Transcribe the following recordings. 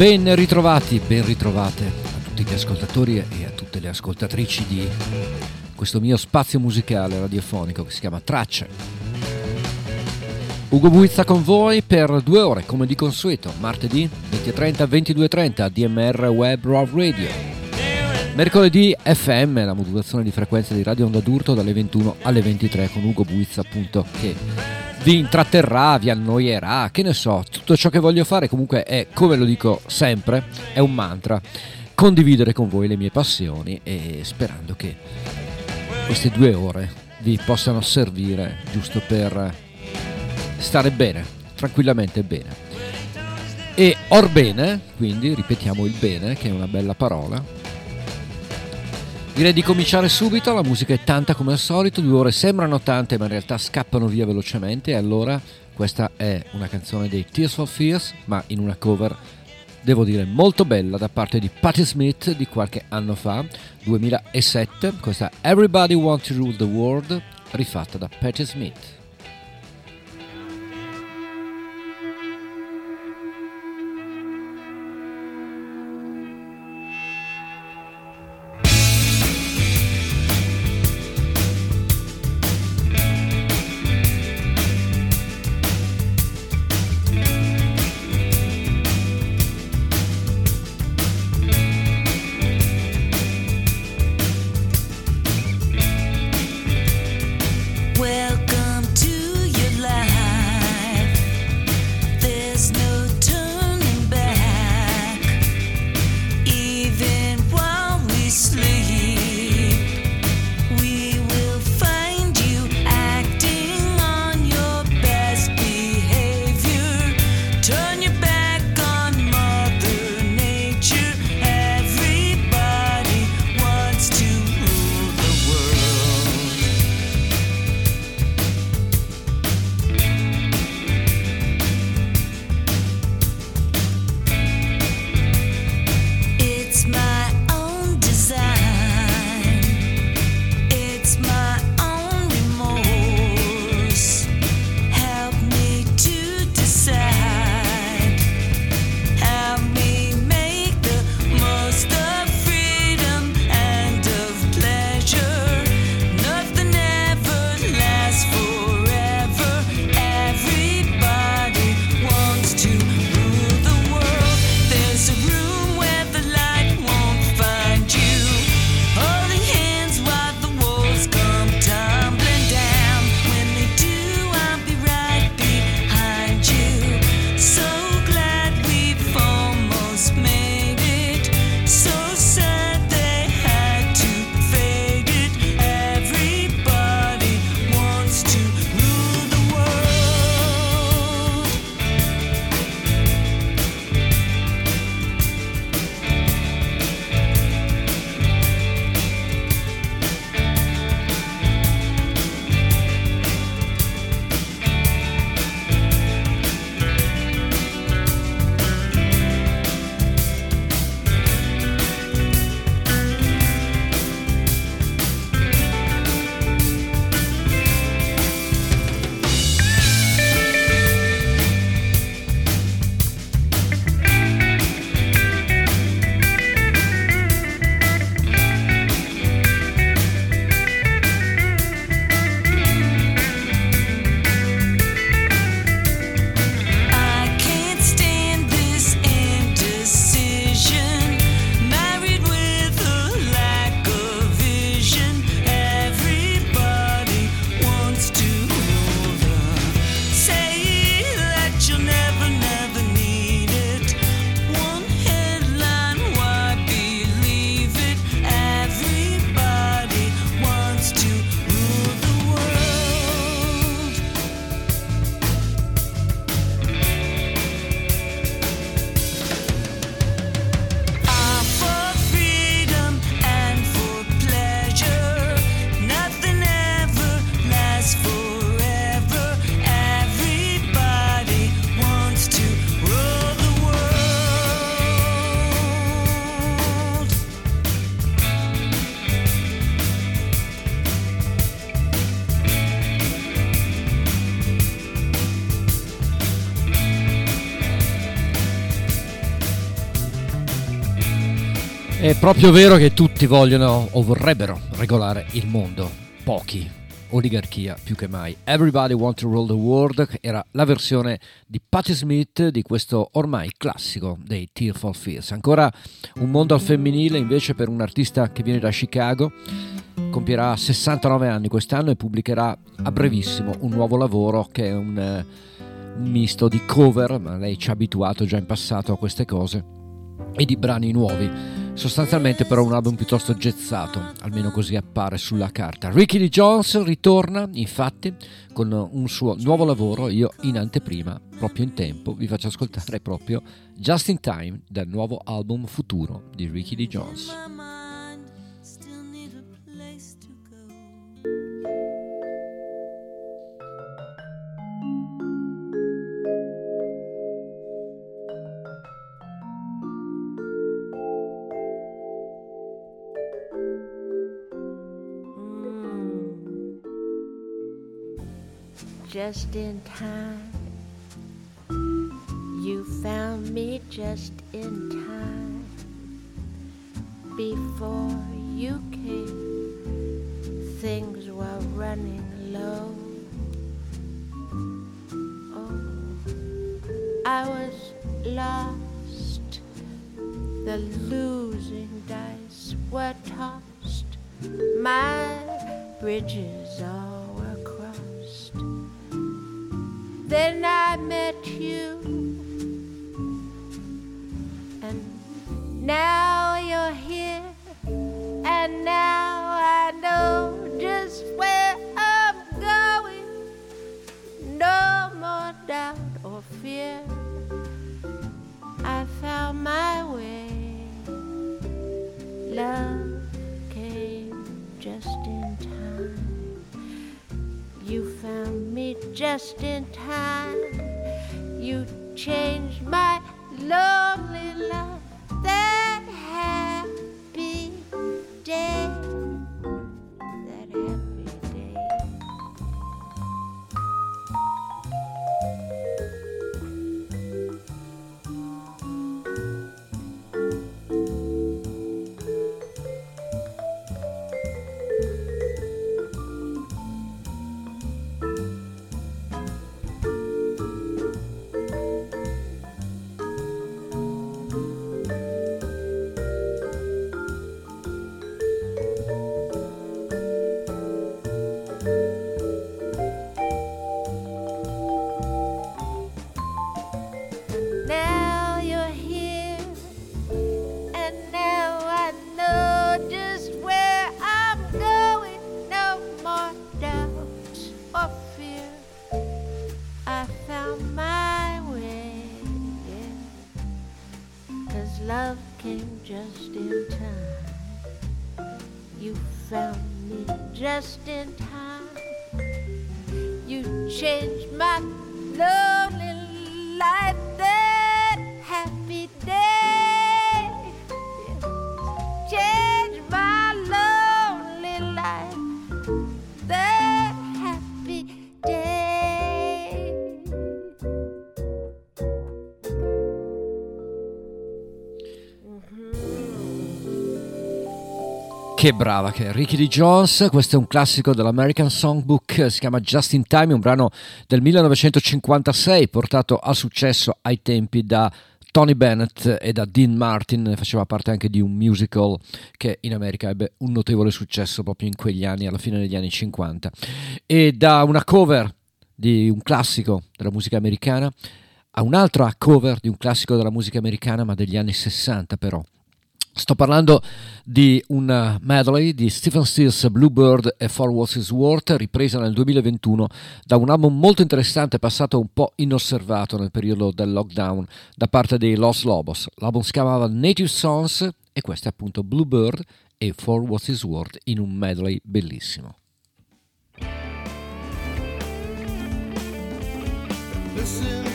Ben ritrovati, ben ritrovate a tutti gli ascoltatori e a tutte le ascoltatrici di questo mio spazio musicale radiofonico che si chiama Tracce. Ugo Buizza con voi per due ore, come di consueto, martedì 20.30 22.30 DMR Web Raw Radio. Mercoledì FM, la modulazione di frequenza di Radio Onda d'Urto dalle 21 alle 23 con Ugo Buizza appunto che vi intratterrà, vi annoierà, che ne so, tutto ciò che voglio fare comunque è, come lo dico sempre, è un mantra, condividere con voi le mie passioni e sperando che queste due ore vi possano servire giusto per stare bene, tranquillamente bene. E orbene, quindi ripetiamo il bene, che è una bella parola, Direi di cominciare subito, la musica è tanta come al solito, due ore sembrano tante ma in realtà scappano via velocemente. E allora questa è una canzone dei Tears for Fears ma in una cover devo dire molto bella da parte di Patti Smith di qualche anno fa, 2007, questa Everybody Want to Rule the World rifatta da Patti Smith. Proprio vero che tutti vogliono o vorrebbero regolare il mondo, pochi, oligarchia più che mai. Everybody Want to Roll the World era la versione di Patti Smith di questo ormai classico dei Tearful Fears. Ancora un mondo al femminile invece per un artista che viene da Chicago. Compierà 69 anni quest'anno e pubblicherà a brevissimo un nuovo lavoro che è un, un misto di cover, ma lei ci ha abituato già in passato a queste cose, e di brani nuovi sostanzialmente però un album piuttosto gezzato, almeno così appare sulla carta. Ricky D. Jones ritorna infatti con un suo nuovo lavoro, io in anteprima, proprio in tempo, vi faccio ascoltare proprio Just in Time del nuovo album futuro di Ricky D. Jones. Just in time. You found me just in time. Before you came, things were running low. Oh, I was lost. The losing dice were tossed. My bridges all Then I met you, and now you're here, and now just in time. You changed my Che brava che è Ricky D. Jones, questo è un classico dell'American Songbook, si chiama Just in Time, un brano del 1956 portato a successo ai tempi da Tony Bennett e da Dean Martin, faceva parte anche di un musical che in America ebbe un notevole successo proprio in quegli anni, alla fine degli anni 50. E da una cover di un classico della musica americana a un'altra cover di un classico della musica americana, ma degli anni 60 però. Sto parlando di un medley di Stephen Stills Bluebird e For What's His Worth, ripresa nel 2021 da un album molto interessante passato un po' inosservato nel periodo del lockdown da parte dei Los Lobos. L'album si chiamava Native Songs e questo è appunto Bluebird e For What's His Worth in un medley bellissimo. Listen.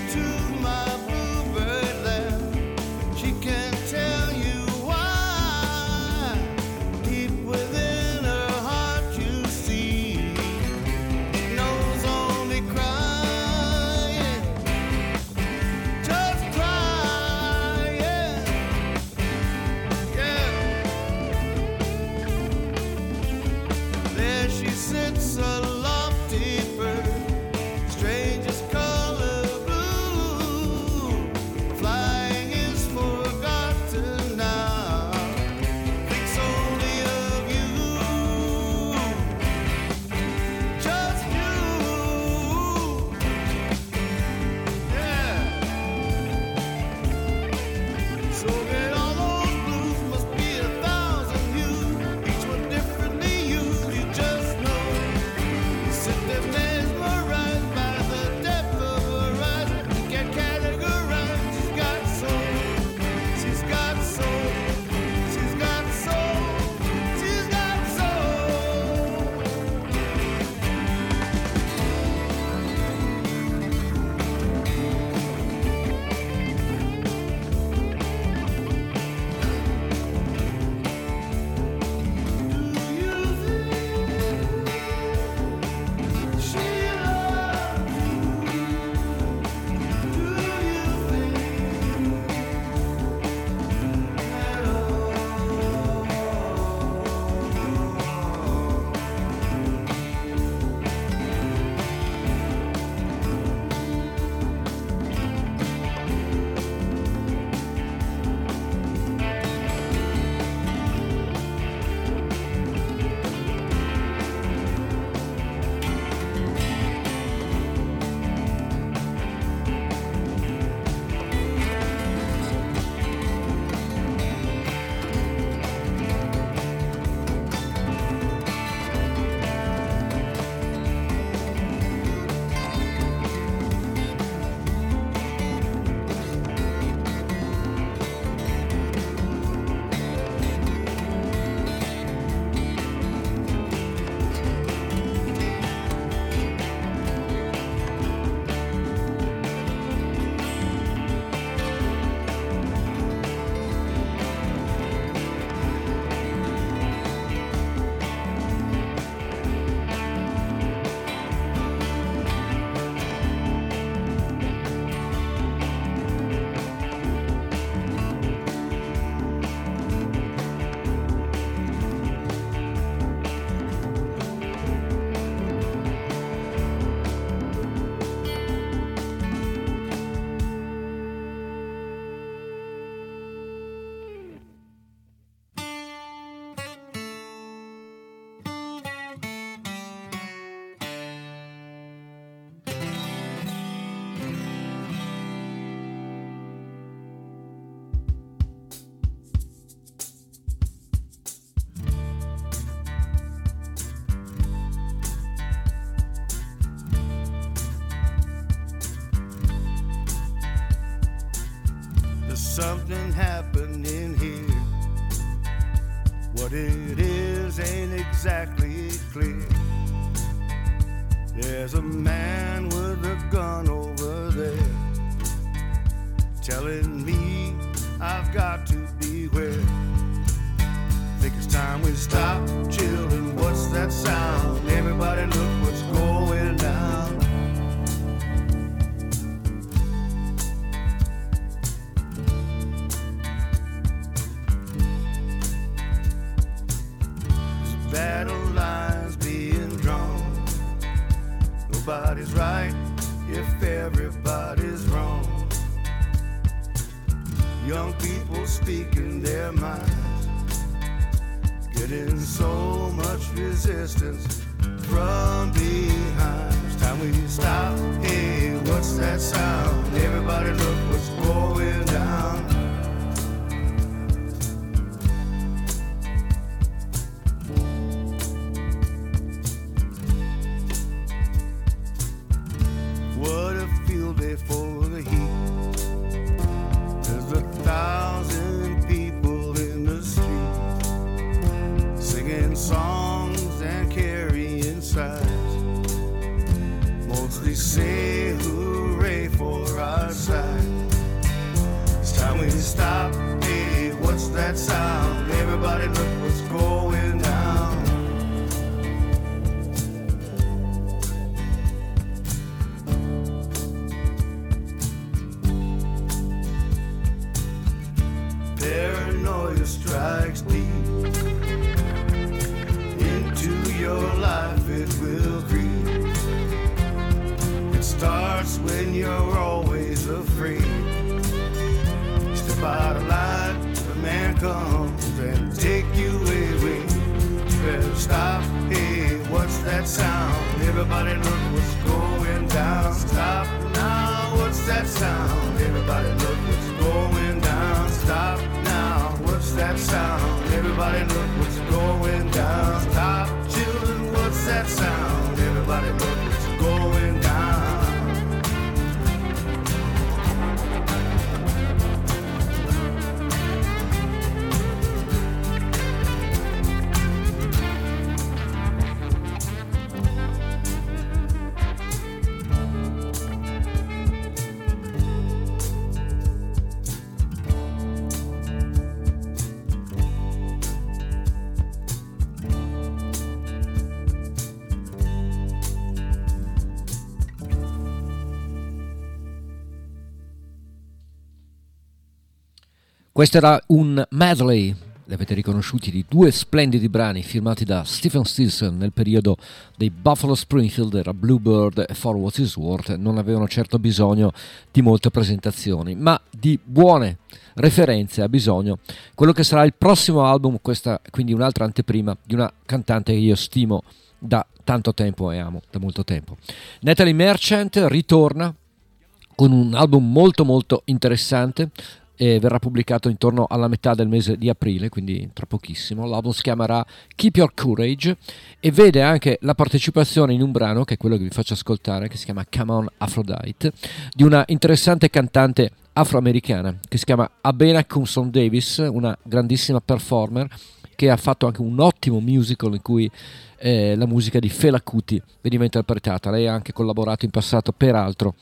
Questo era un medley, li avete riconosciuti, di due splendidi brani firmati da Stephen Stilson nel periodo dei Buffalo Springfield, era Bluebird e For What Is Worth, non avevano certo bisogno di molte presentazioni, ma di buone referenze ha bisogno quello che sarà il prossimo album, questa quindi un'altra anteprima di una cantante che io stimo da tanto tempo e amo da molto tempo. Natalie Merchant ritorna con un album molto molto interessante e verrà pubblicato intorno alla metà del mese di aprile, quindi tra pochissimo. L'album si chiamerà Keep Your Courage e vede anche la partecipazione in un brano, che è quello che vi faccio ascoltare, che si chiama Come On Aphrodite, di una interessante cantante afroamericana che si chiama Abena Cumson Davis, una grandissima performer che ha fatto anche un ottimo musical in cui eh, la musica di Fela Kuti veniva interpretata. Lei ha anche collaborato in passato, peraltro,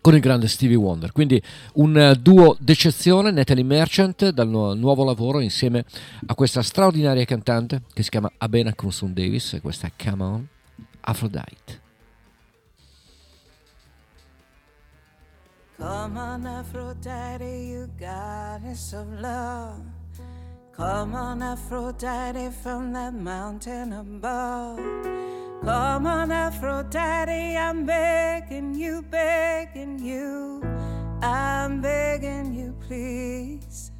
con il grande Stevie Wonder. Quindi un uh, duo d'eccezione, Natalie Merchant, dal nu- nuovo lavoro insieme a questa straordinaria cantante che si chiama Abena Cumson Davis, e questa Come On Aphrodite. Come on, Aphrodite, you goddess of love. Come on, Aphrodite, from that mountain above. Come on, Aphrodite, I'm begging you, begging you. I'm begging you, please.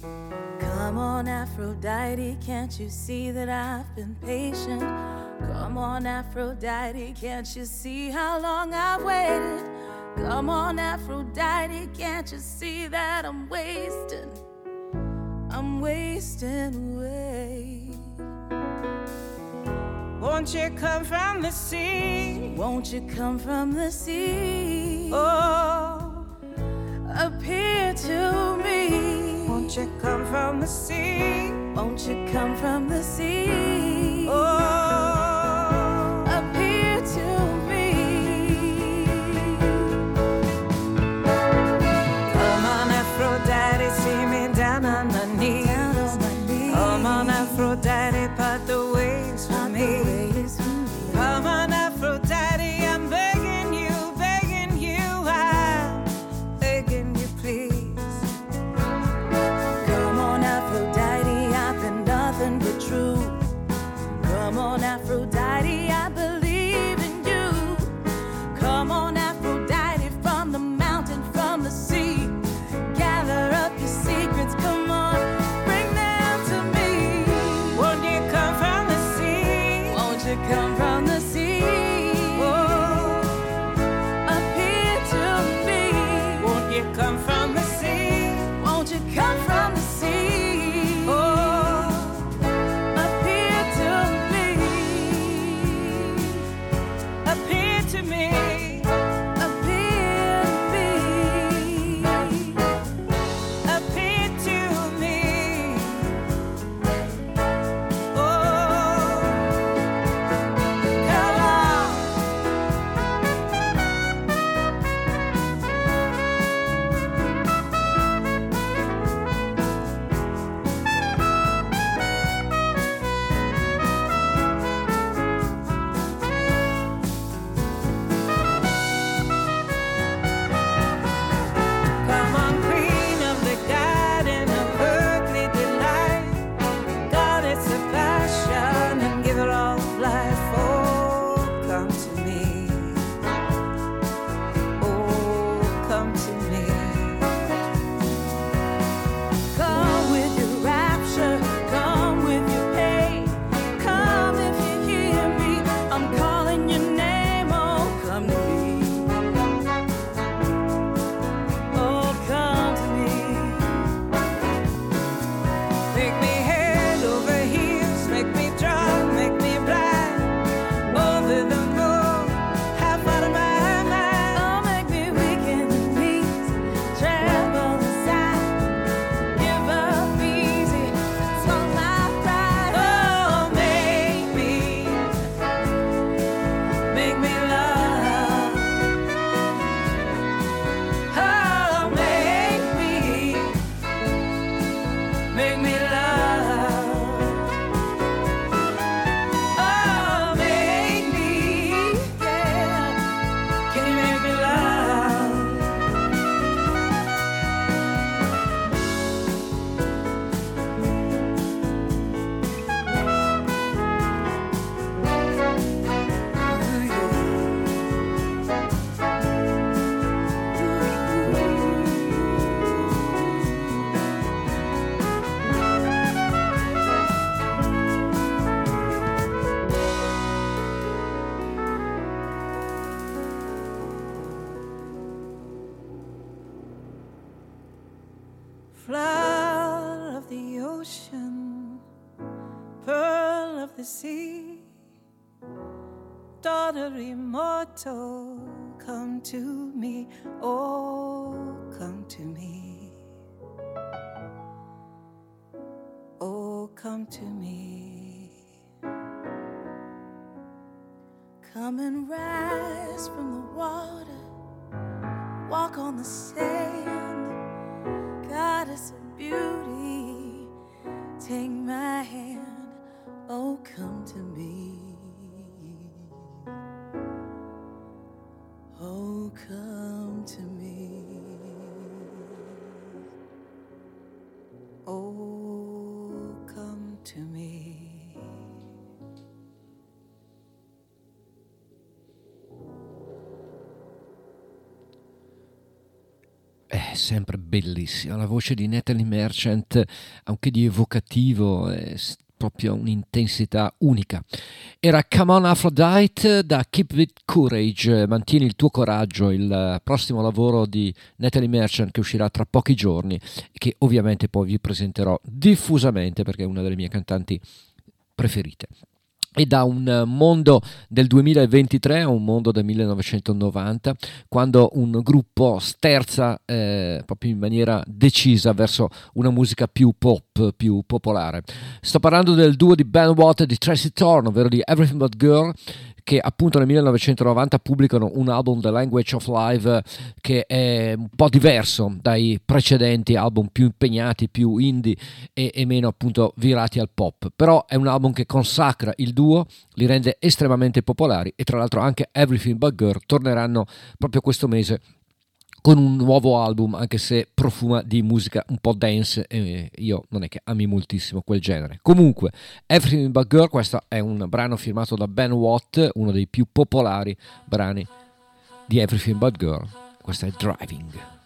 Come on, Aphrodite, can't you see that I've been patient? Come on, Aphrodite, can't you see how long I've waited? Come on, Aphrodite, can't you see that I'm wasting? I'm wasting away. Won't you come from the sea? Won't you come from the sea? Oh, appear to me. Won't you come from the sea? Won't you come from the sea? Oh. Pearl of the ocean, pearl of the sea, daughter immortal, come to me, oh, come to me. Oh, come to me. Come and rise from the water, walk on the sand blessed beauty. Take my hand, oh, come to me. bellissima, la voce di Natalie Merchant, anche di evocativo, è proprio un'intensità unica. Era Come On Aphrodite da Keep It Courage, Mantieni il tuo coraggio, il prossimo lavoro di Natalie Merchant che uscirà tra pochi giorni e che ovviamente poi vi presenterò diffusamente perché è una delle mie cantanti preferite e da un mondo del 2023 a un mondo del 1990, quando un gruppo sterza eh, proprio in maniera decisa verso una musica più pop, più popolare. Sto parlando del duo di Ben Watt e di Tracy Thorne, ovvero di Everything But Girl, che appunto nel 1990 pubblicano un album The Language of Life che è un po' diverso dai precedenti album più impegnati, più indie e, e meno appunto virati al pop. Però è un album che consacra il duo, li rende estremamente popolari e tra l'altro anche Everything But Girl torneranno proprio questo mese con un nuovo album, anche se profuma di musica un po' dance e io non è che ami moltissimo quel genere. Comunque, Everything But Girl, questo è un brano firmato da Ben Watt, uno dei più popolari brani di Everything But Girl. Questo è Driving.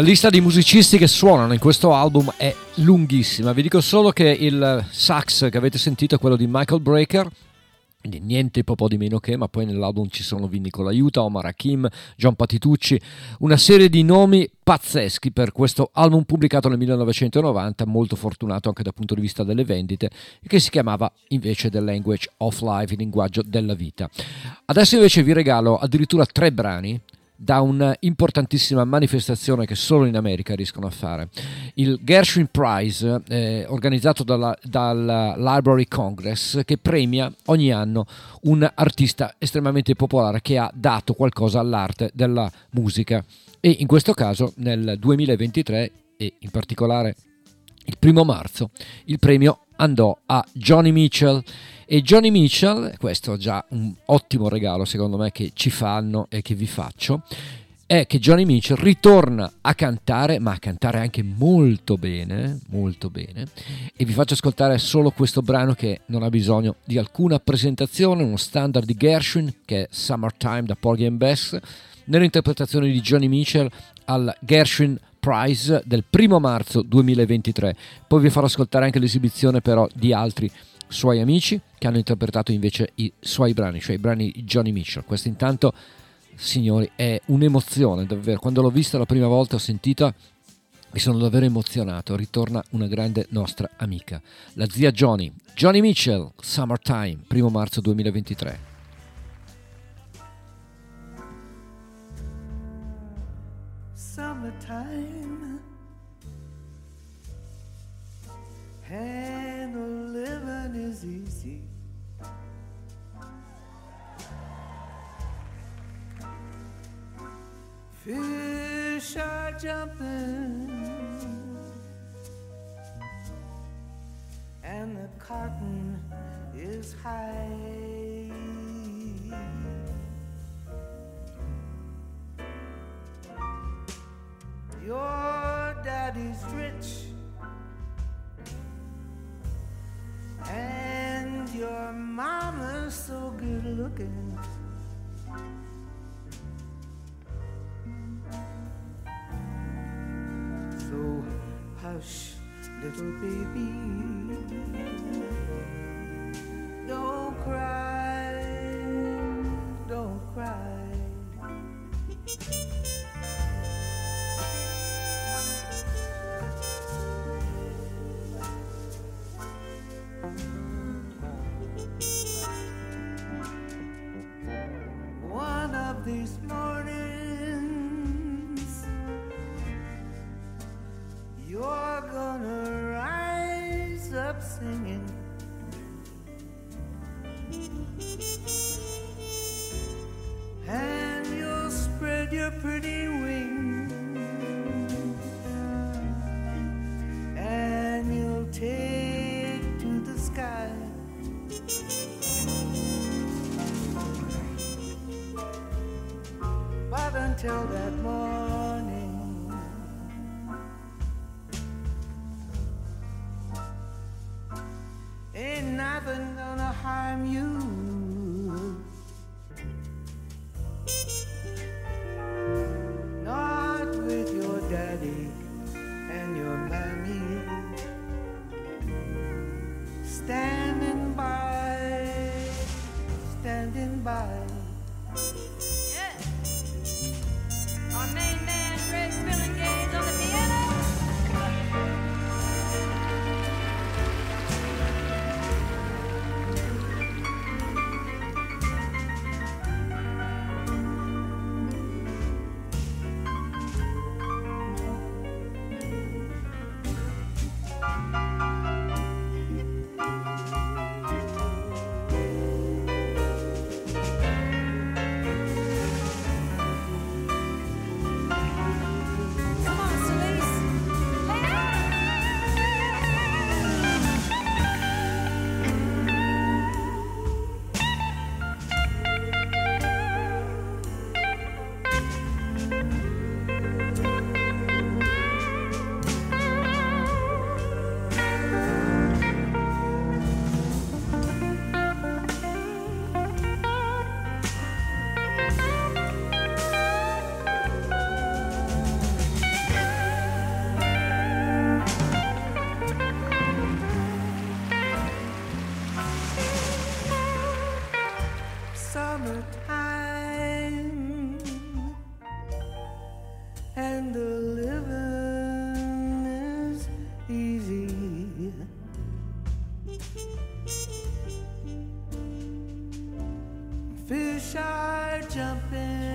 La lista di musicisti che suonano in questo album è lunghissima. Vi dico solo che il sax che avete sentito è quello di Michael Breaker. Quindi niente po' di meno che, ma poi nell'album ci sono Vinny Colaiuta, Omar Hakim, John Patitucci, una serie di nomi pazzeschi per questo album pubblicato nel 1990, molto fortunato anche dal punto di vista delle vendite, che si chiamava invece The Language of Life, il linguaggio della vita. Adesso invece vi regalo addirittura tre brani da un'importantissima manifestazione che solo in America riescono a fare. Il Gershwin Prize, eh, organizzato dalla, dal Library Congress, che premia ogni anno un artista estremamente popolare che ha dato qualcosa all'arte della musica. E in questo caso, nel 2023, e in particolare il primo marzo, il premio andò a Johnny Mitchell e Johnny Mitchell, questo è già un ottimo regalo secondo me che ci fanno e che vi faccio, è che Johnny Mitchell ritorna a cantare, ma a cantare anche molto bene, molto bene, e vi faccio ascoltare solo questo brano che non ha bisogno di alcuna presentazione, uno standard di Gershwin che è Summertime da Porgy and Bess, nell'interpretazione di Johnny Mitchell al Gershwin Prize del primo marzo 2023. Poi vi farò ascoltare anche l'esibizione però di altri suoi amici che hanno interpretato invece i suoi brani, cioè i brani di Johnny Mitchell. Questo intanto, signori, è un'emozione davvero. Quando l'ho vista la prima volta, ho sentito mi sono davvero emozionato. Ritorna una grande nostra amica, la zia Johnny. Johnny Mitchell, Summertime, primo marzo 2023. Summertime. Fish are jumping, and the cotton is high. Your daddy's rich, and your mama's so good looking. Hush, little baby, don't cry, don't cry. shark jumping.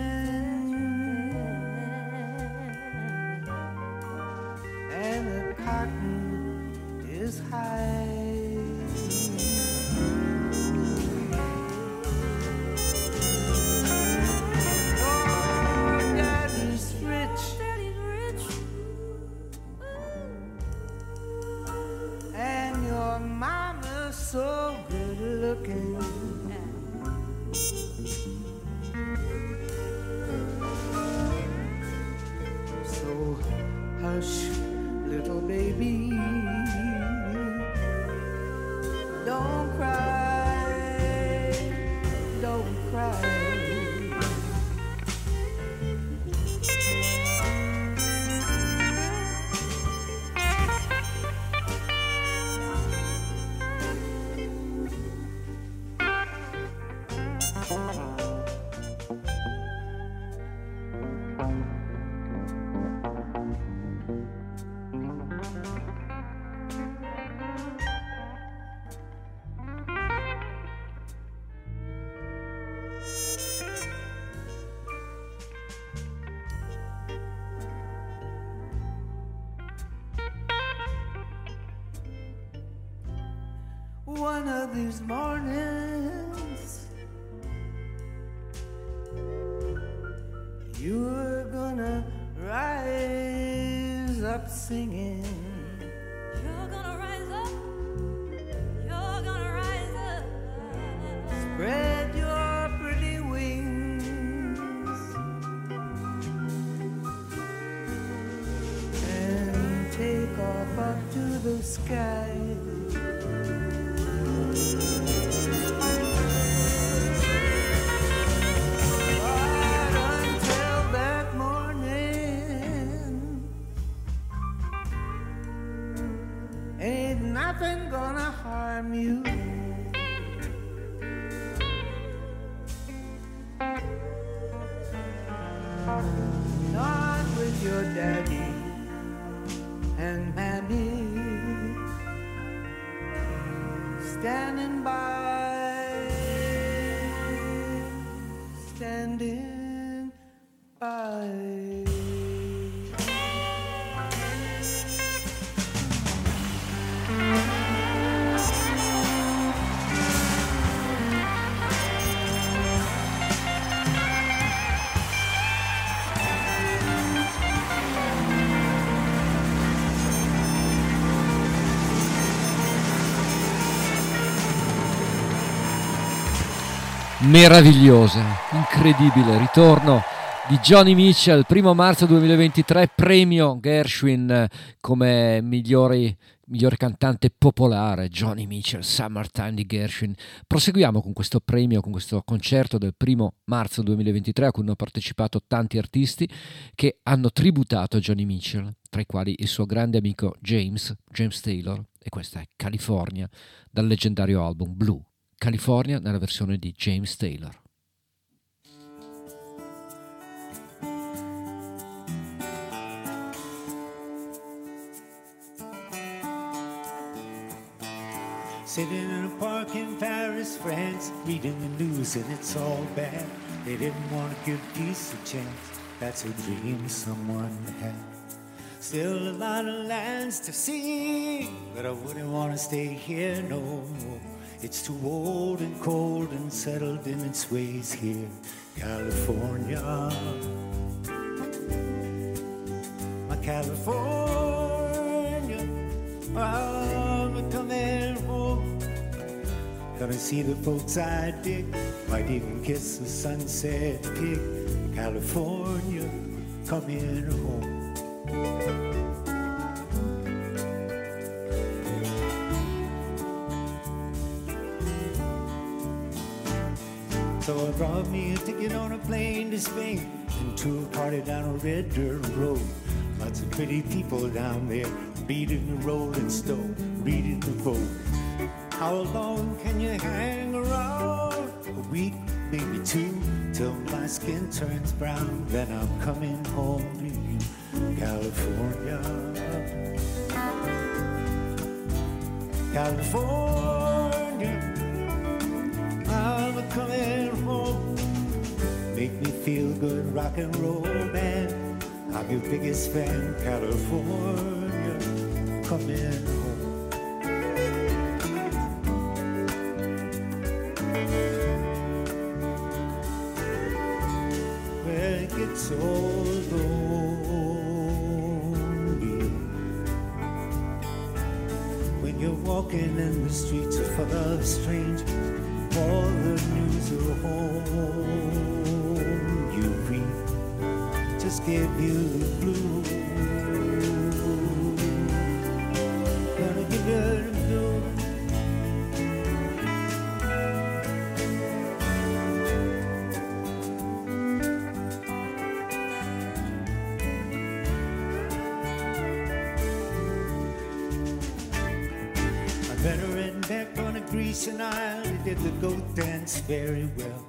One of these mornings, meravigliosa, incredibile ritorno di Johnny Mitchell, primo marzo 2023, premio Gershwin eh, come migliori, migliore cantante popolare, Johnny Mitchell, Summertime di Gershwin. Proseguiamo con questo premio, con questo concerto del primo marzo 2023 a cui hanno partecipato tanti artisti che hanno tributato Johnny Mitchell, tra i quali il suo grande amico James, James Taylor, e questa è California dal leggendario album Blue. California nella versione di James Taylor. Sitting in a park in Paris, France, reading the news and it's all bad. They didn't want to give peace a chance. That's a dream someone had. Still a lot of lands to see, but I wouldn't want to stay here no more. It's too old and cold and settled in its ways here, California. My California, I'm coming home. Gonna see the folks I dig, might even kiss the sunset pig. California, coming home. I brought me a ticket on a plane to Spain and a party down a red dirt road. Lots of pretty people down there beating the rolling stone, reading the vote. How long can you hang around? A week, maybe two, till my skin turns brown. Then I'm coming home to you, California. California, I'm a coming home. Make me feel good, rock and roll band. I'm your biggest fan, California, coming dance very well.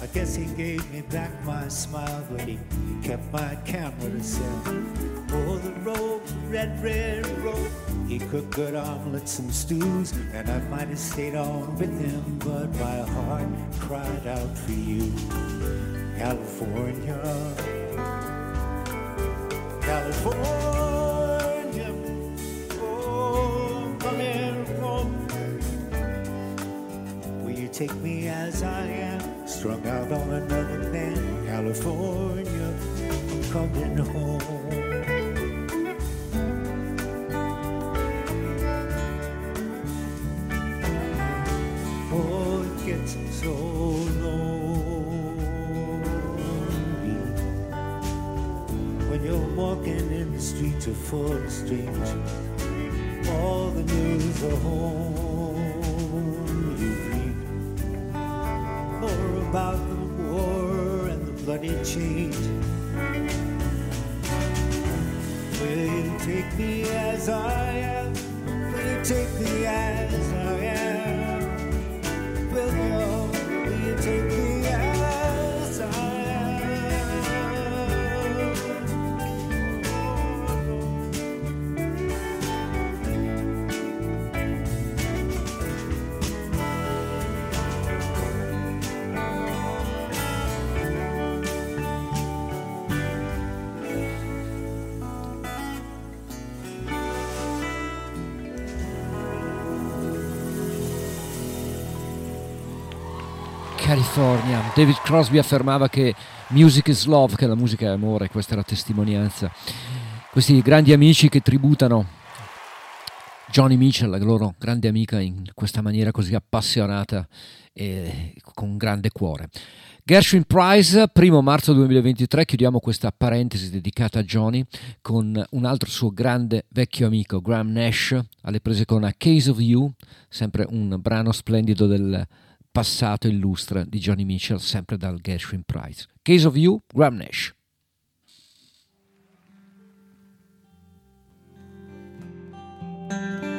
I guess he gave me back my smile, but he kept my camera to sell. Oh, the road, red, red road. He cooked good omelets and stews, and I might have stayed on with him, but my heart cried out for you. California, California, take me as I am, strung out on another man? California, I'm coming home. So lonely when you're walking in the streets are full of. All the news of home bloody change. Will you take me as I California. David Crosby affermava che music is love, che la musica è amore, questa è la testimonianza. Questi grandi amici che tributano Johnny Mitchell, la loro grande amica, in questa maniera così appassionata e con grande cuore. Gershwin Prize, primo marzo 2023, chiudiamo questa parentesi dedicata a Johnny con un altro suo grande vecchio amico, Graham Nash, alle prese con A Case of You, sempre un brano splendido del passato illustre di Johnny Mitchell, sempre dal Gershwin Prize. Case of You, Graham Nash. Just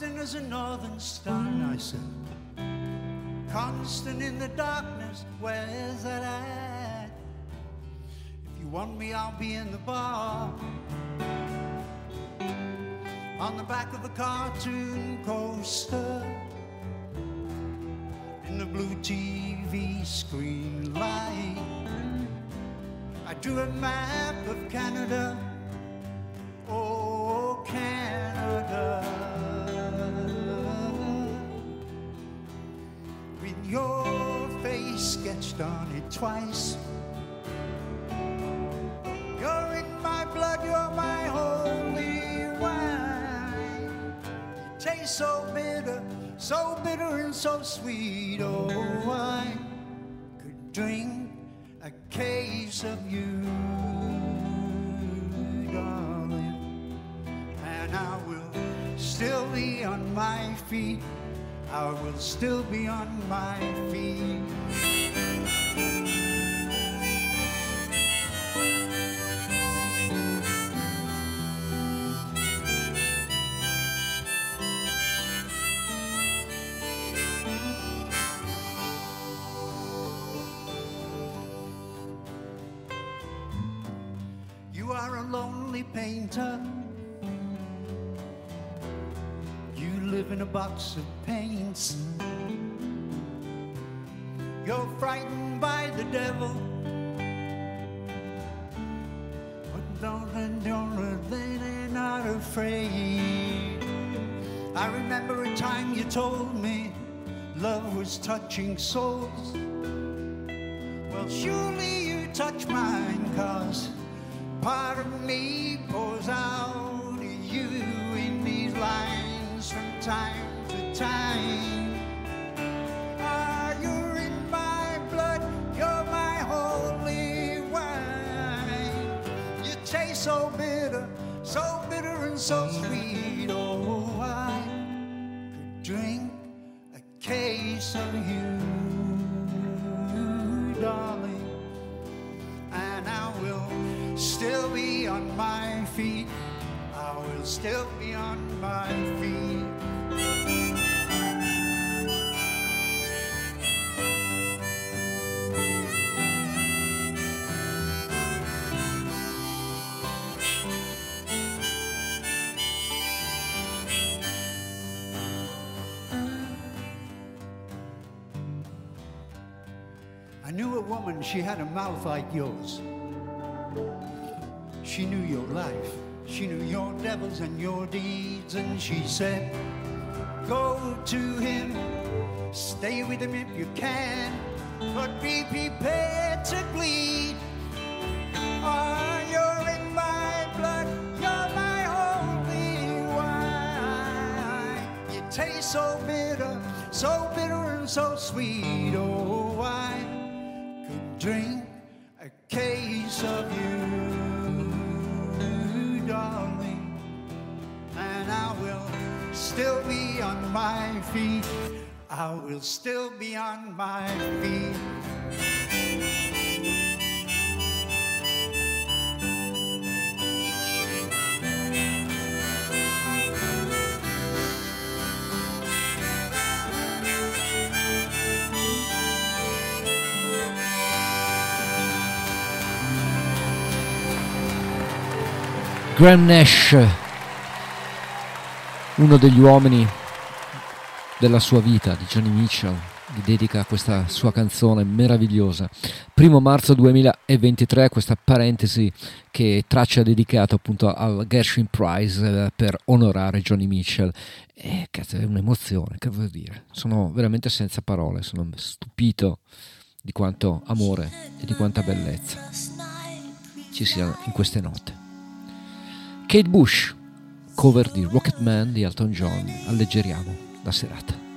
constant as a northern star. I said, Constant in the darkness, where's that at? If you want me, I'll be in the bar. On the back of a cartoon coaster, in the blue TV screen light. I drew a map of Canada. Oh, Canada. On it twice. You're in my blood, you're my holy wine. You taste so bitter, so bitter and so sweet. Oh, I could drink a case of you, darling, and I will still be on my feet. I will still be on my feet painter. You live in a box of paints. You're frightened by the devil. But don't, don't, they're not afraid. I remember a time you told me love was touching souls. Well, surely you touch mine, cause part of me pours out to you in these lines from time to time. So bitter, so bitter and so sweet. Oh, I could drink a case of you, darling, and I will still be on my feet. I will still be on my feet. Woman, she had a mouth like yours. She knew your life, she knew your devils and your deeds, and she said, Go to him, stay with him if you can, but be prepared to bleed. Ah, you're in my blood, you're my holy wine. You taste so bitter, so bitter and so sweet. Oh, drink a case of you, darling, and I will still be on my feet. I will still be on my feet. Graham Nash, uno degli uomini della sua vita, di Johnny Mitchell, gli dedica questa sua canzone meravigliosa. Primo marzo 2023, questa parentesi che traccia dedicato appunto al Gershwin Prize eh, per onorare Johnny Mitchell. E cazzo, è un'emozione, che vuol dire? Sono veramente senza parole, sono stupito di quanto amore e di quanta bellezza ci sia in queste note. Kate Bush, cover di Rocketman di Elton John, alleggeriamo la serata.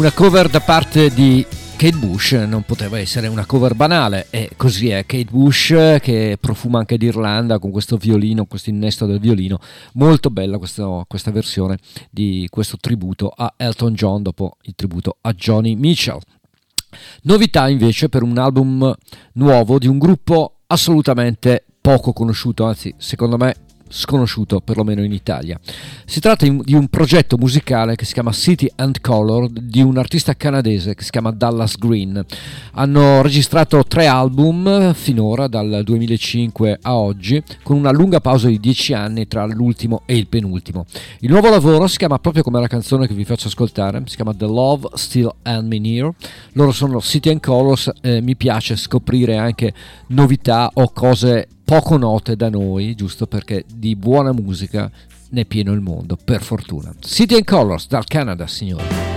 Una cover da parte di Kate Bush non poteva essere una cover banale e così è Kate Bush che profuma anche d'Irlanda con questo violino, questo innesto del violino, molto bella questo, questa versione di questo tributo a Elton John dopo il tributo a Johnny Mitchell. Novità invece per un album nuovo di un gruppo assolutamente poco conosciuto, anzi secondo me sconosciuto perlomeno in Italia. Si tratta di un progetto musicale che si chiama City and Color di un artista canadese che si chiama Dallas Green. Hanno registrato tre album finora dal 2005 a oggi con una lunga pausa di dieci anni tra l'ultimo e il penultimo. Il nuovo lavoro si chiama proprio come la canzone che vi faccio ascoltare, si chiama The Love Still and Me Near. Loro sono City and Colors, eh, mi piace scoprire anche novità o cose poco note da noi, giusto perché di buona musica ne è pieno il mondo, per fortuna. City and Colors dal Canada, signori.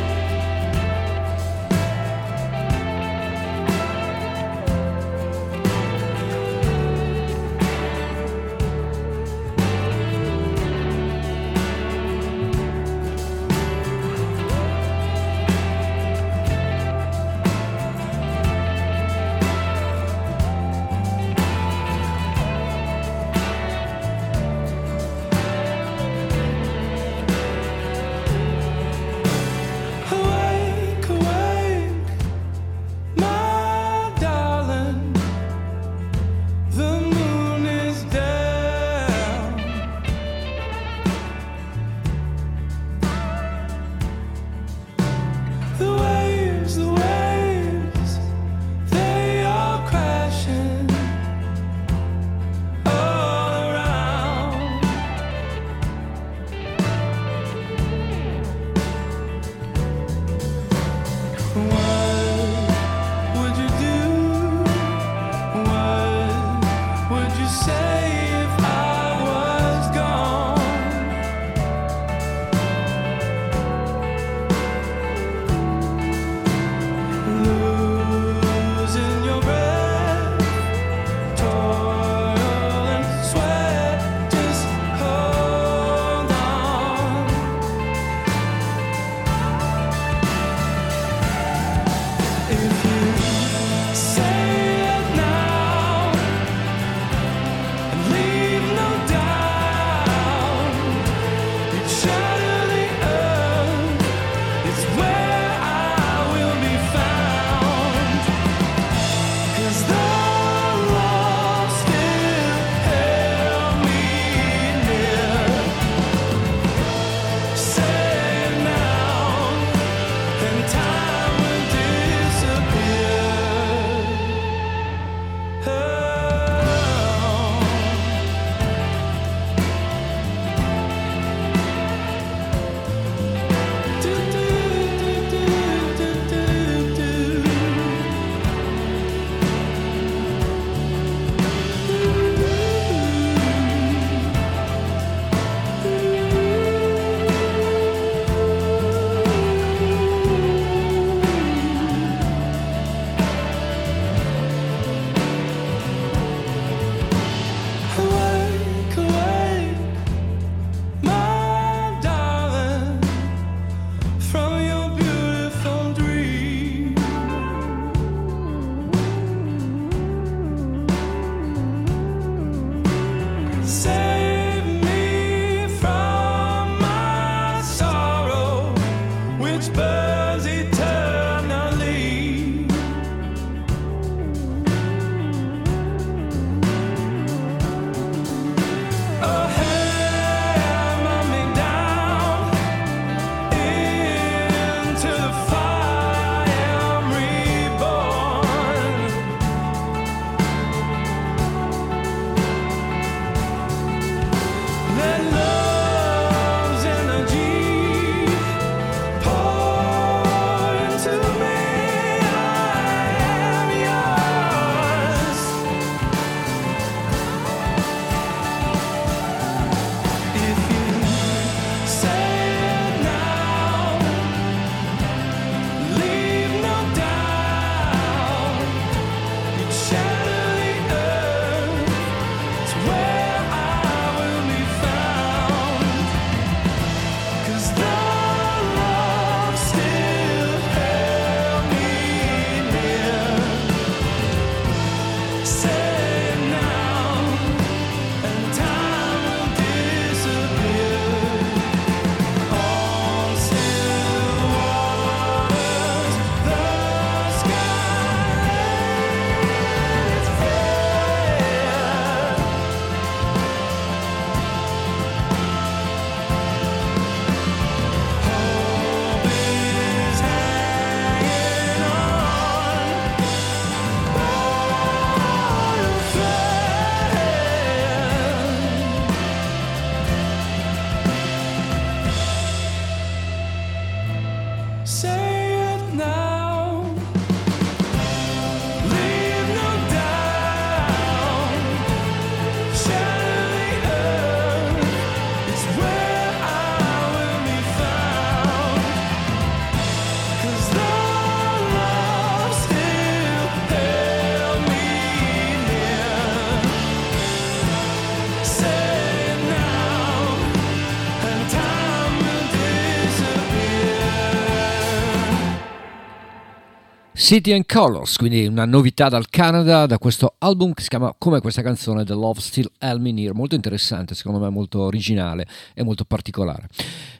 City and Colors, quindi una novità dal Canada, da questo album che si chiama come questa canzone The Love Still Near, molto interessante, secondo me molto originale e molto particolare.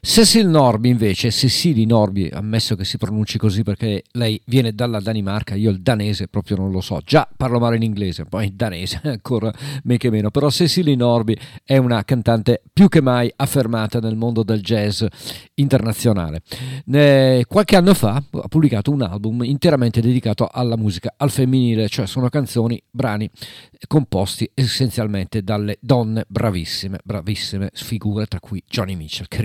Cecil Norby invece, Cecily Norby, ammesso che si pronunci così perché lei viene dalla Danimarca, io il danese proprio non lo so, già parlo male in inglese, poi in danese ancora men che meno, però Cecily Norby è una cantante più che mai affermata nel mondo del jazz internazionale. qualche anno fa ha pubblicato un album interamente dedicato alla musica al femminile, cioè sono canzoni, brani composti essenzialmente dalle donne bravissime, bravissime figure, tra cui Johnny Mitchell che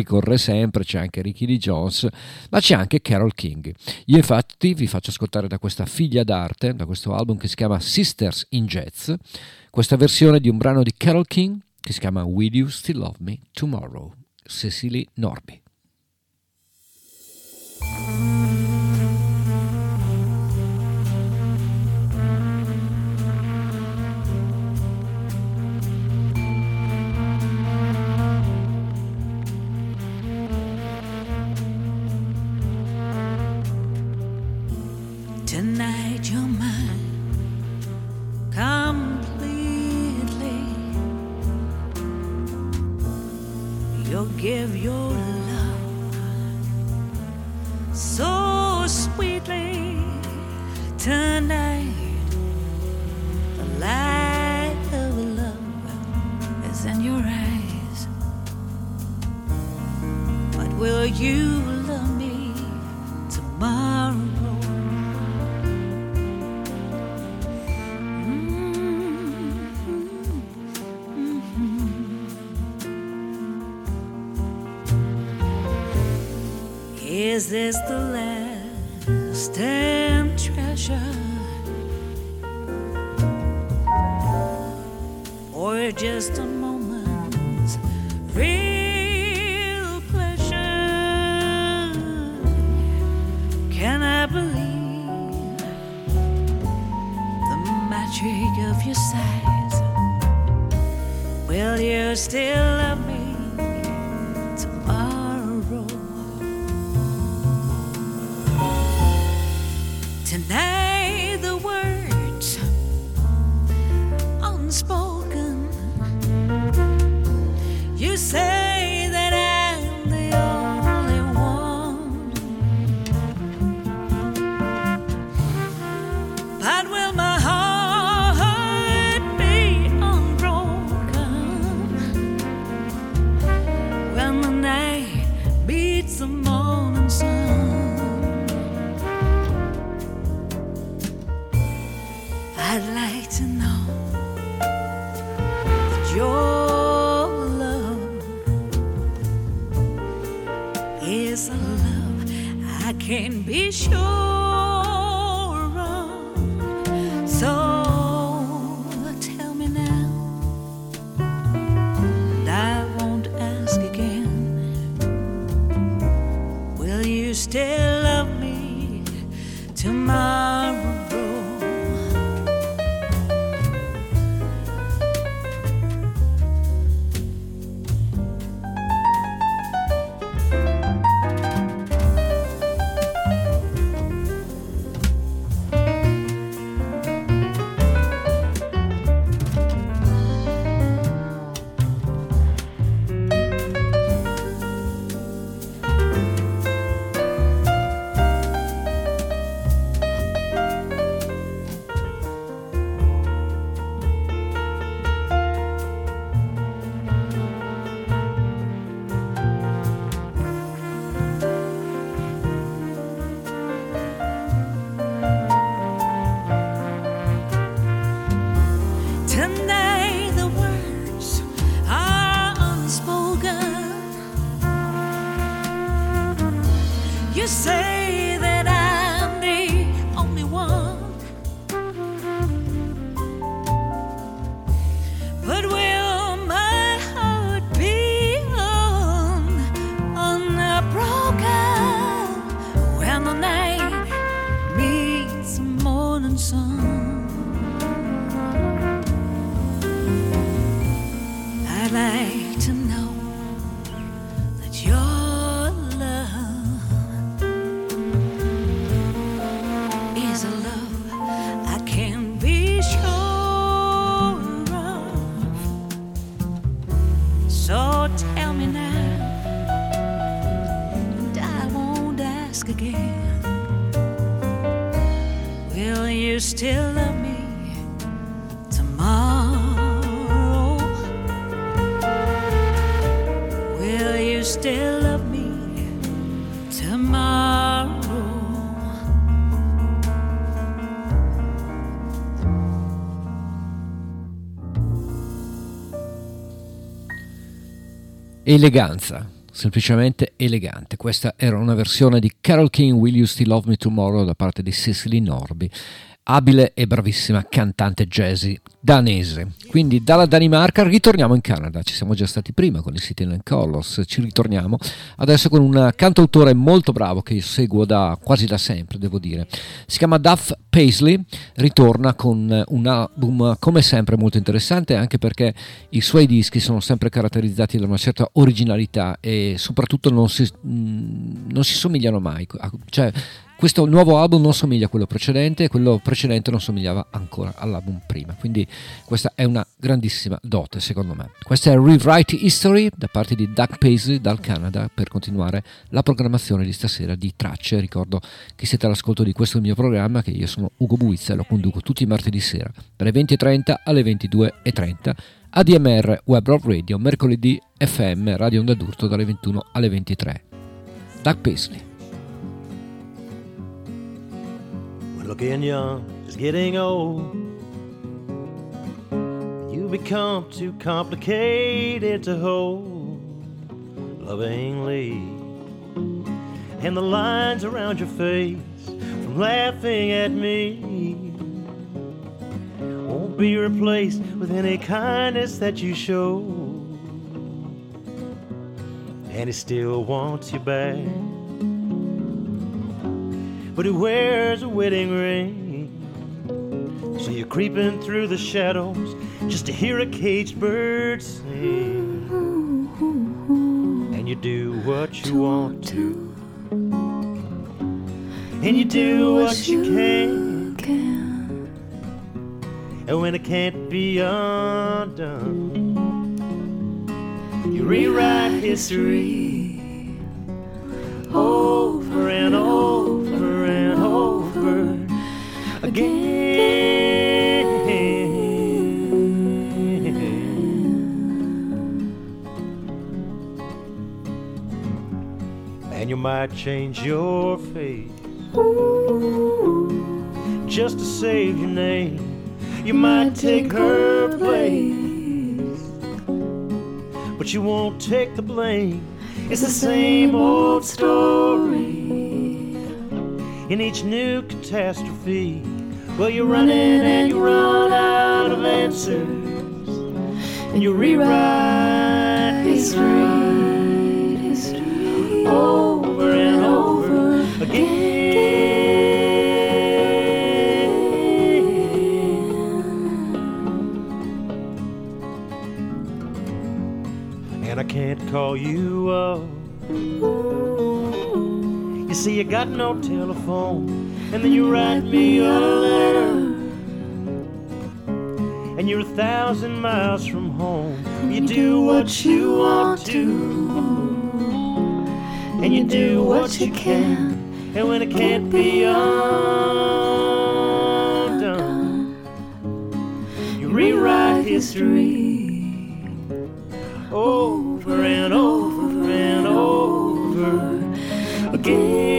ricorre sempre, c'è anche Ricky Lee Jones, ma c'è anche Carol King. Io infatti vi faccio ascoltare da questa figlia d'arte, da questo album che si chiama Sisters in Jazz, questa versione di un brano di Carol King che si chiama Will You Still Love Me Tomorrow, Cecily Norby. Give your love so sweetly tonight. The light of love is in your eyes. But will you love me tomorrow? Is this the last and treasure? Or just a moment's real pleasure? Can I believe the magic of your size? Will you still Eleganza, semplicemente elegante. Questa era una versione di Carol King Will You Still Love Me Tomorrow da parte di Cecily Norby, abile e bravissima cantante jazzy danese. Quindi dalla Danimarca ritorniamo in Canada, ci siamo già stati prima con il City and Colors, ci ritorniamo adesso con un cantautore molto bravo che io seguo da quasi da sempre, devo dire. Si chiama Duff Paisley, ritorna con un album come sempre molto interessante anche perché i suoi dischi sono sempre caratterizzati da una certa originalità e soprattutto non si, mh, non si somigliano mai, cioè questo nuovo album non somiglia a quello precedente e quello precedente non somigliava ancora all'album prima quindi questa è una grandissima dote secondo me. Questa è Rewrite History da parte di Doug Paisley dal Canada per continuare la programmazione di stasera di tracce. Ricordo che siete all'ascolto di questo mio programma che io sono Ugo Buizza e lo conduco tutti i martedì sera dalle 20.30 alle 22.30 ADMR Web Rock Radio mercoledì FM Radio Onda d'Urto dalle 21 alle 23 Doug Paisley Looking young is getting old. You become too complicated to hold lovingly. And the lines around your face from laughing at me won't be replaced with any kindness that you show. And he still wants you back but he wears a wedding ring. So you're creeping through the shadows just to hear a caged bird sing. And you do what you want to, and you do what you can. And when it can't be undone, you rewrite history over and over and over again. And you might change your face just to save your name. You might take her place, but you won't take the blame. It's the same old story. In each new catastrophe, well, you're running and you run out of answers, and you rewrite history, over and over again. Call you up. You see, you got no telephone, and then you write me a letter. And you're a thousand miles from home. You do what you want to, and you do what you can. And when it can't be undone, you rewrite history over and over and over again.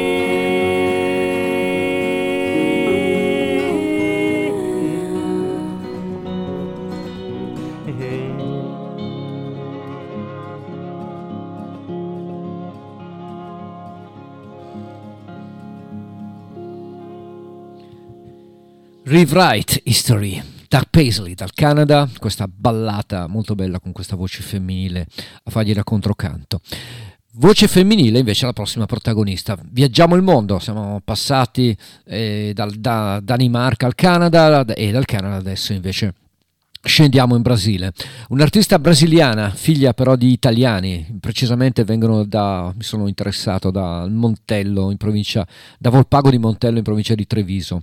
Rewrite history. Doug Paisley dal Canada, questa ballata molto bella con questa voce femminile a fargli da controcanto. Voce femminile invece è la prossima protagonista. Viaggiamo il mondo, siamo passati eh, dal, da Danimarca al Canada e dal Canada adesso invece Scendiamo in Brasile. Un'artista brasiliana, figlia però di italiani, precisamente vengono da, mi sono interessato da Montello in provincia, da Volpago di Montello in provincia di Treviso.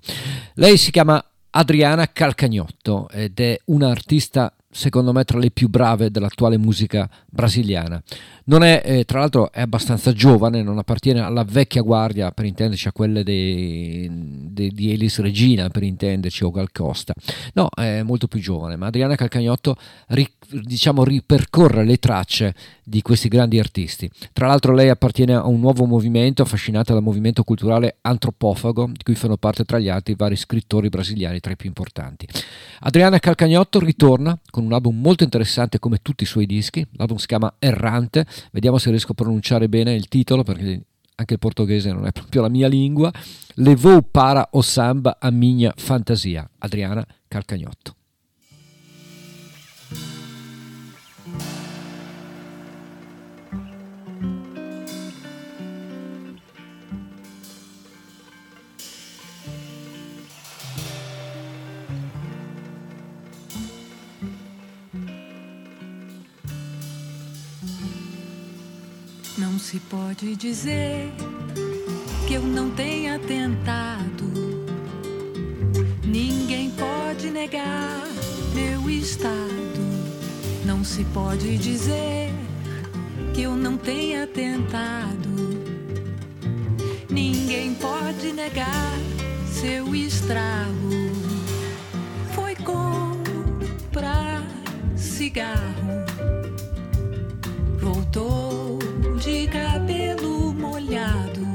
Lei si chiama Adriana Calcagnotto ed è un'artista secondo me tra le più brave dell'attuale musica brasiliana. Non è, eh, tra l'altro, è abbastanza giovane, non appartiene alla vecchia guardia, per intenderci, a quelle dei, dei, di Elis Regina, per intenderci, o Gal Costa. No, è molto più giovane, ma Adriana Calcagnotto ri, diciamo, ripercorre le tracce di questi grandi artisti. Tra l'altro lei appartiene a un nuovo movimento affascinato dal movimento culturale antropofago, di cui fanno parte tra gli altri vari scrittori brasiliani tra i più importanti. Adriana Calcagnotto ritorna con un album molto interessante come tutti i suoi dischi, l'album si chiama Errante, vediamo se riesco a pronunciare bene il titolo perché anche il portoghese non è proprio la mia lingua, Levou para o samba a minha fantasia, Adriana Calcagnotto. Não se pode dizer que eu não tenha tentado. Ninguém pode negar meu estado. Não se pode dizer que eu não tenha tentado. Ninguém pode negar seu estrago. Foi comprar cigarro, voltou de cabelo molhado,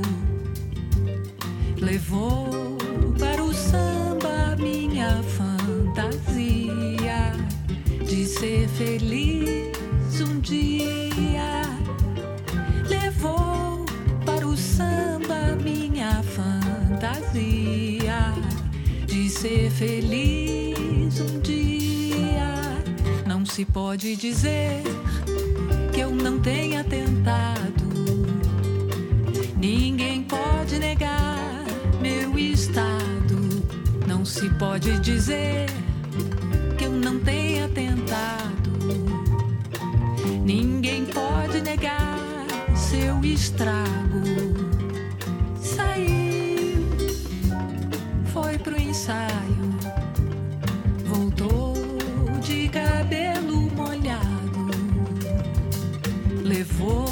levou para o samba minha fantasia de ser feliz um dia. Levou para o samba minha fantasia de ser feliz um dia. Se pode dizer que eu não tenha tentado. Ninguém pode negar meu estado. Não se pode dizer que eu não tenha tentado. Ninguém pode negar seu estrago. Saiu, foi pro ensaio, voltou de cabelo levou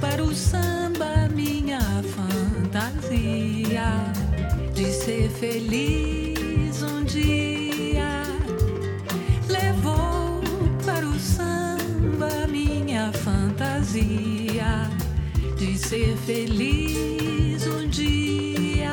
para o samba minha fantasia de ser feliz um dia. Levou para o samba minha fantasia de ser feliz um dia.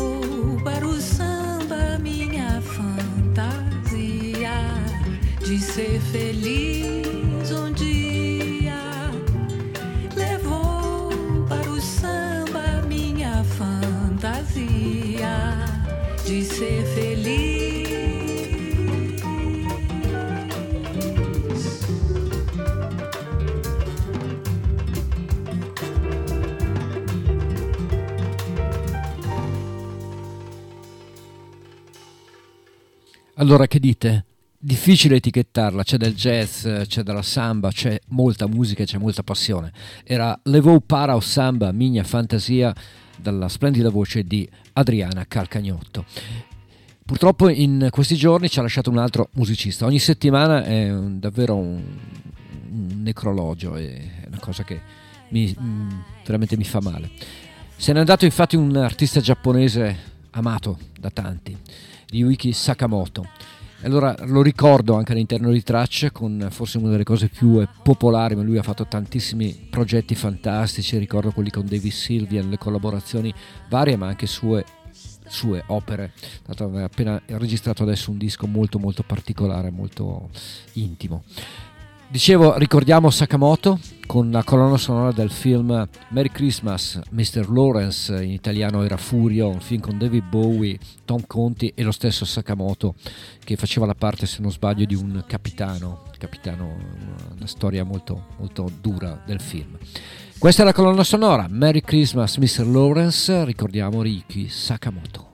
de ser feliz um dia. Levou para o samba minha fantasia de ser feliz. Allora, che dite? Difficile etichettarla, c'è del jazz, c'è della samba, c'è molta musica, c'è molta passione. Era Levou para o samba, mia fantasia, dalla splendida voce di Adriana Calcagnotto. Purtroppo in questi giorni ci ha lasciato un altro musicista. Ogni settimana è un- davvero un, un necrologio, è una cosa che mi- mm, veramente mi fa male. Se n'è andato infatti un artista giapponese amato da tanti, Ryuiki Sakamoto. Allora lo ricordo anche all'interno di Tracce con forse una delle cose più eh, popolari, ma lui ha fatto tantissimi progetti fantastici, ricordo quelli con David Sylvian, le collaborazioni varie ma anche sue, sue opere. Ha appena registrato adesso un disco molto molto particolare, molto intimo. Dicevo, ricordiamo Sakamoto con la colonna sonora del film Merry Christmas, Mr. Lawrence, in italiano era Furio, un film con David Bowie, Tom Conti e lo stesso Sakamoto che faceva la parte, se non sbaglio, di un capitano, capitano una storia molto, molto dura del film. Questa è la colonna sonora, Merry Christmas, Mr. Lawrence, ricordiamo Riki Sakamoto.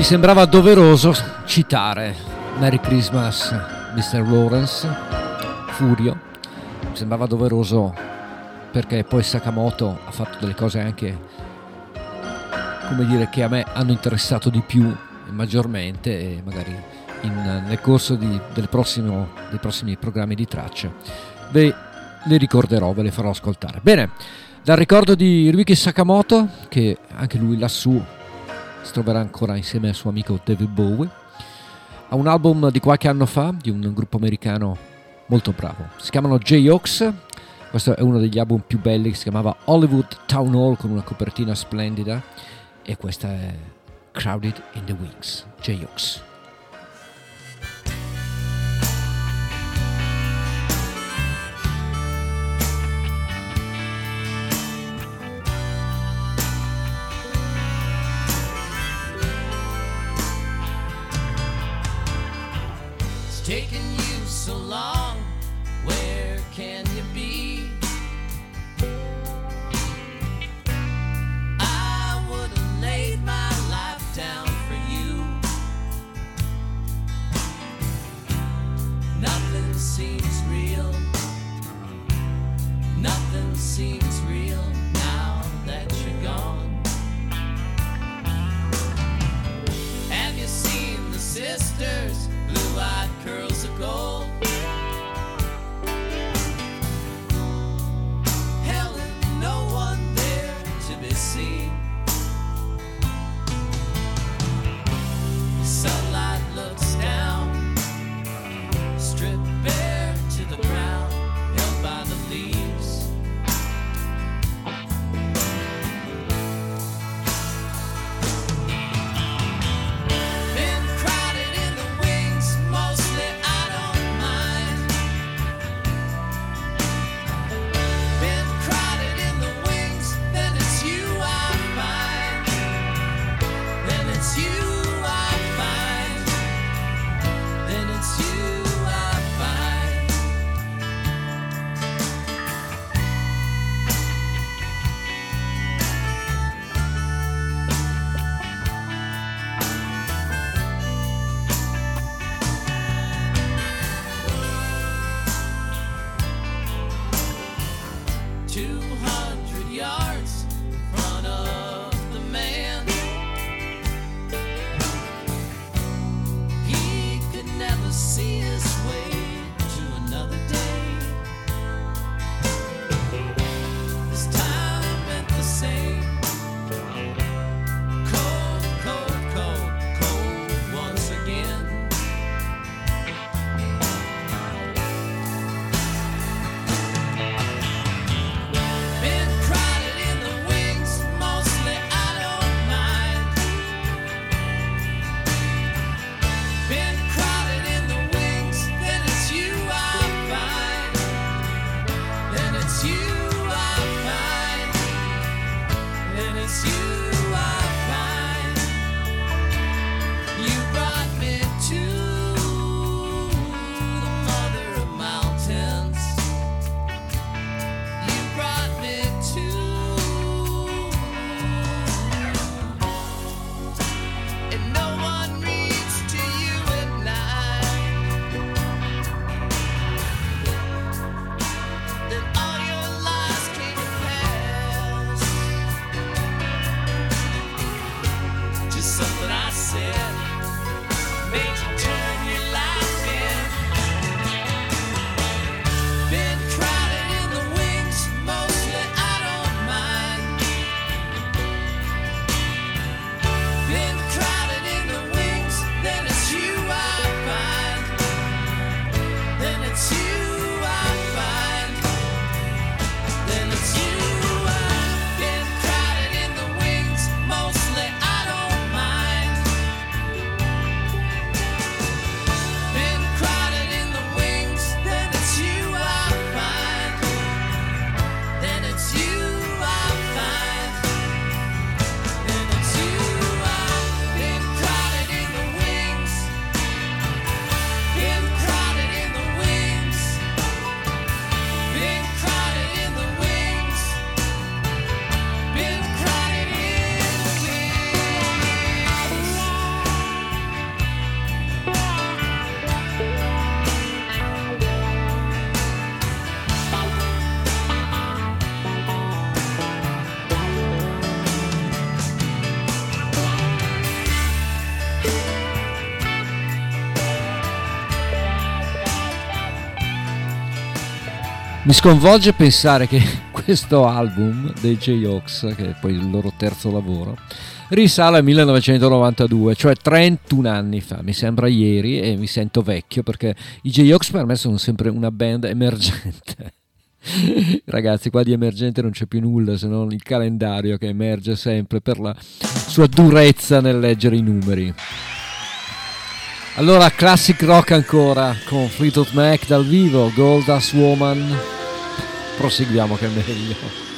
Mi sembrava doveroso citare Merry Christmas Mr. Lawrence, Furio, mi sembrava doveroso perché poi Sakamoto ha fatto delle cose anche, come dire, che a me hanno interessato di più maggiormente e magari in, nel corso di, prossimo, dei prossimi programmi di tracce ve le ricorderò, ve le farò ascoltare. Bene, dal ricordo di Ryuki Sakamoto, che anche lui lassù si troverà ancora insieme al suo amico David Bowie. Ha un album di qualche anno fa di un gruppo americano molto bravo. Si chiamano J-Ox. Questo è uno degli album più belli, si chiamava Hollywood Town Hall con una copertina splendida. E questa è Crowded in the Wings, J-Ox. Mi sconvolge pensare che questo album dei J-Ox, che è poi il loro terzo lavoro, risale al 1992, cioè 31 anni fa, mi sembra ieri e mi sento vecchio perché i J-Ox per me sono sempre una band emergente. Ragazzi, qua di emergente non c'è più nulla se non il calendario che emerge sempre per la sua durezza nel leggere i numeri. Allora, classic rock ancora con Fleetwood Mac dal vivo, Goldust Woman proseguiamo che è meglio.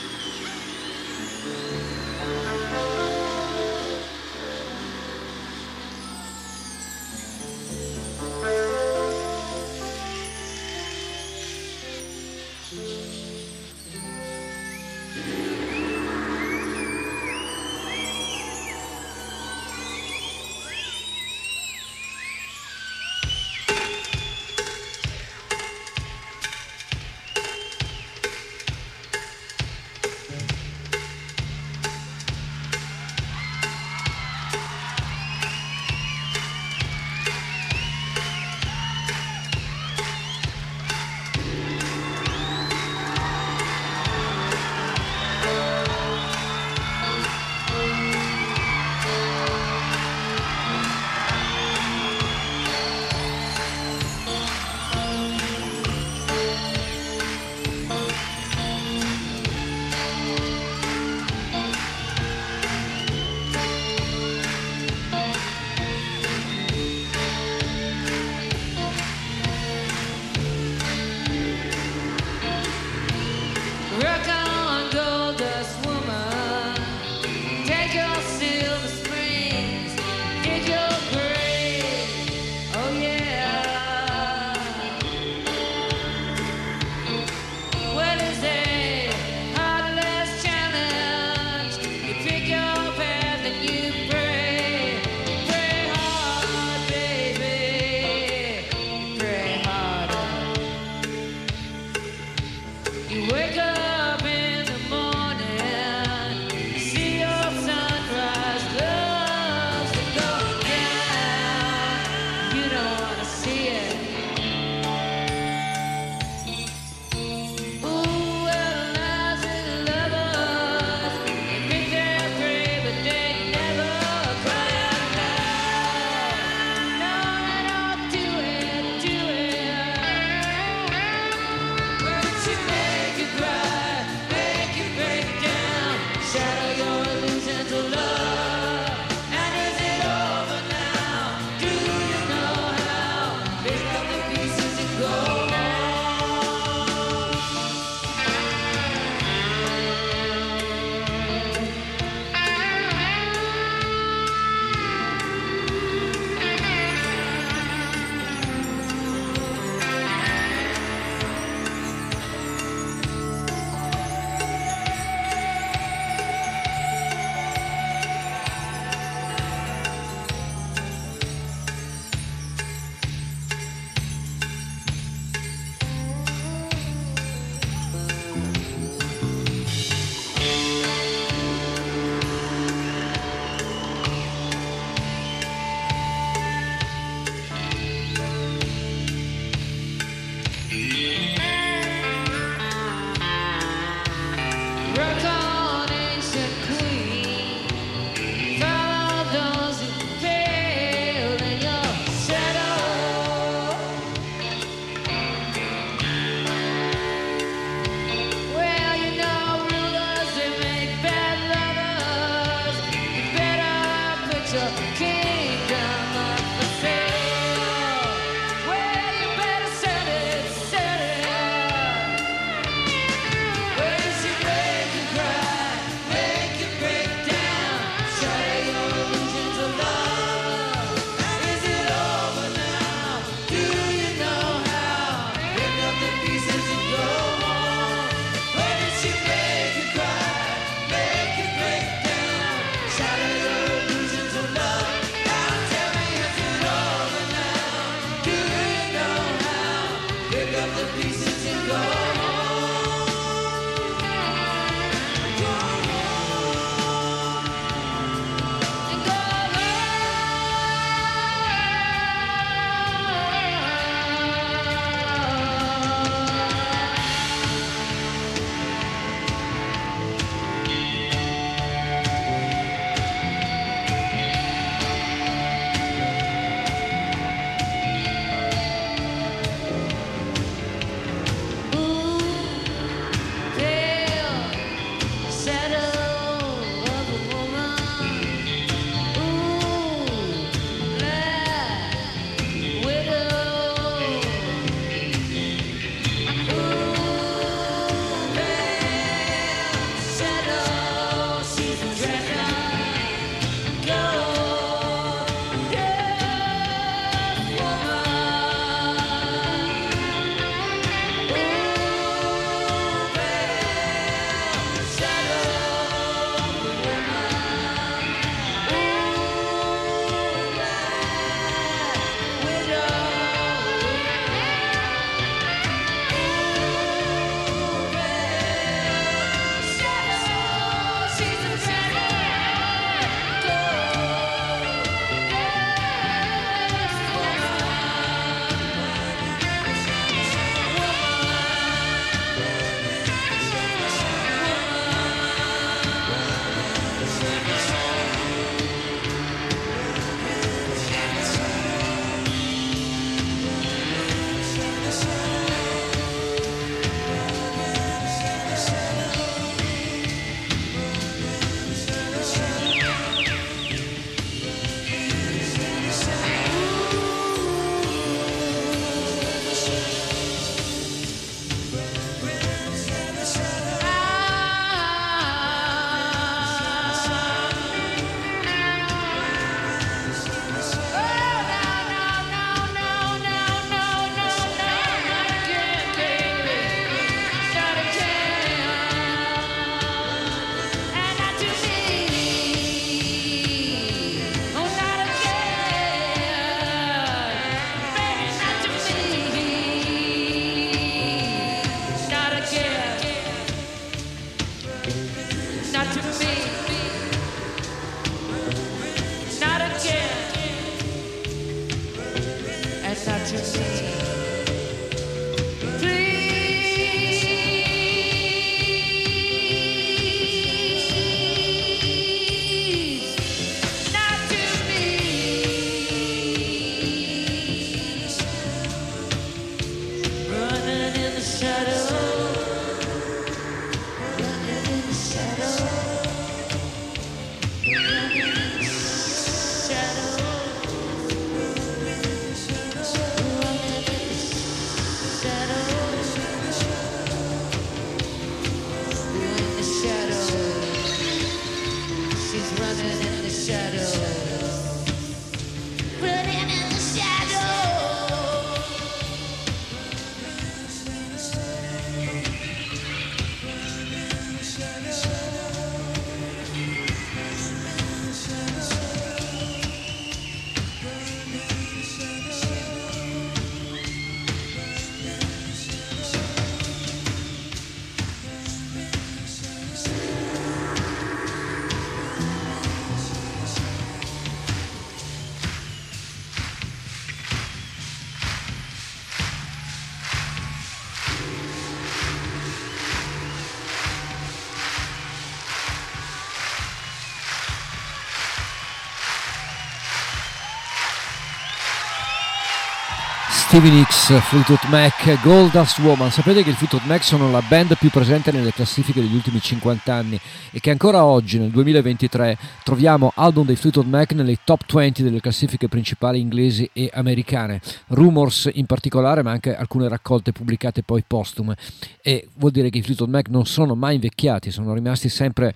Stevie Nicks, Fleetwood Mac, Goldust Woman. Sapete che i Fleetwood Mac sono la band più presente nelle classifiche degli ultimi 50 anni e che ancora oggi, nel 2023, troviamo album dei Fleetwood Mac nelle top 20 delle classifiche principali inglesi e americane. Rumors in particolare, ma anche alcune raccolte pubblicate poi postume. E vuol dire che i Fleetwood Mac non sono mai invecchiati, sono rimasti sempre,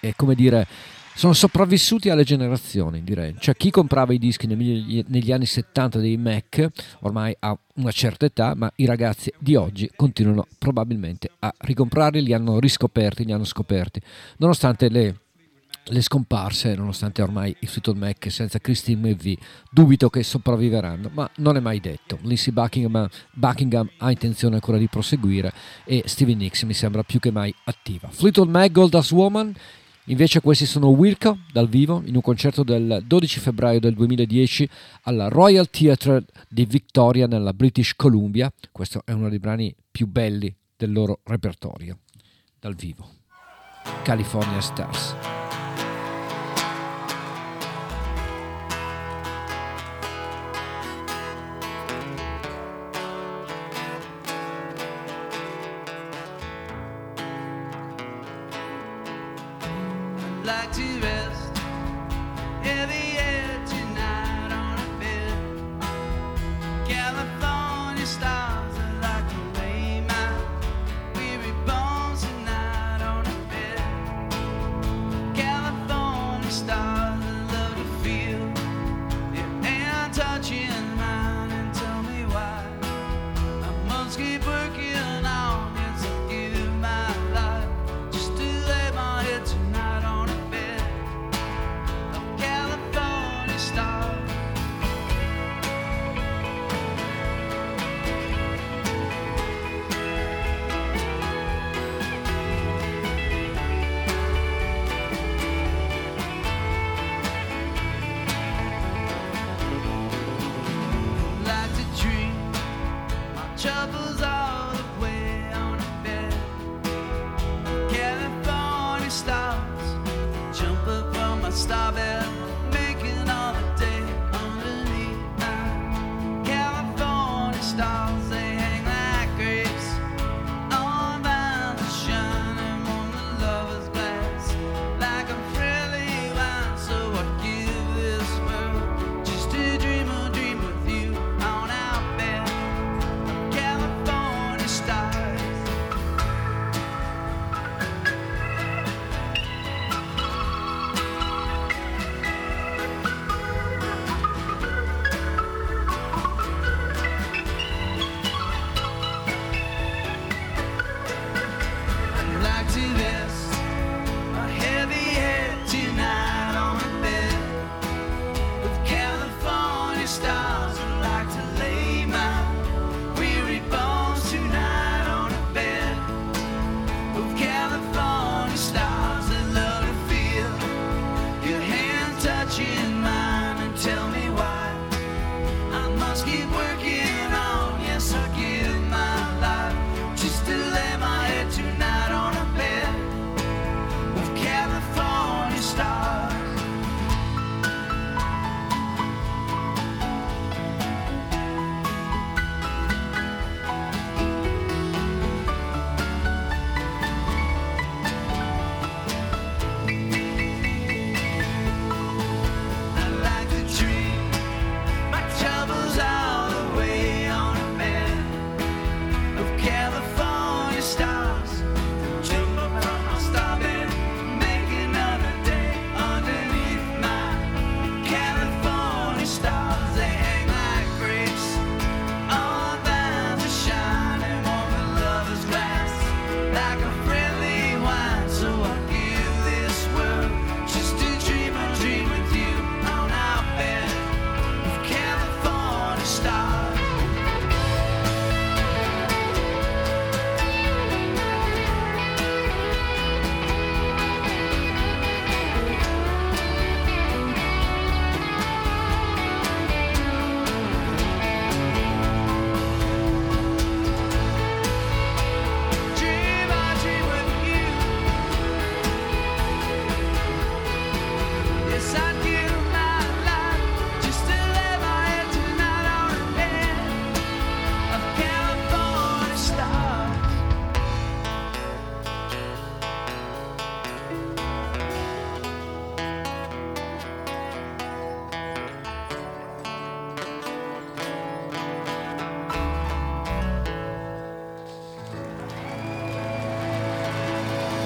eh, come dire, sono sopravvissuti alle generazioni, direi. Cioè, chi comprava i dischi negli, anni 70 dei Mac ormai ha una certa età, ma i ragazzi di oggi continuano probabilmente a ricomprarli, li hanno riscoperti, li hanno scoperti, nonostante le, le scomparse, nonostante ormai i Fleetwood Mac senza Christine McVie dubito che sopravviveranno, ma non è mai detto. Lindsey Buckingham, Buckingham ha intenzione ancora di proseguire e Stevie Nicks mi sembra più che mai attiva. Fleetwood Mac, Goldust Woman. Invece questi sono Wilco dal vivo in un concerto del 12 febbraio del 2010 alla Royal Theatre di Victoria nella British Columbia. Questo è uno dei brani più belli del loro repertorio dal vivo. California Stars.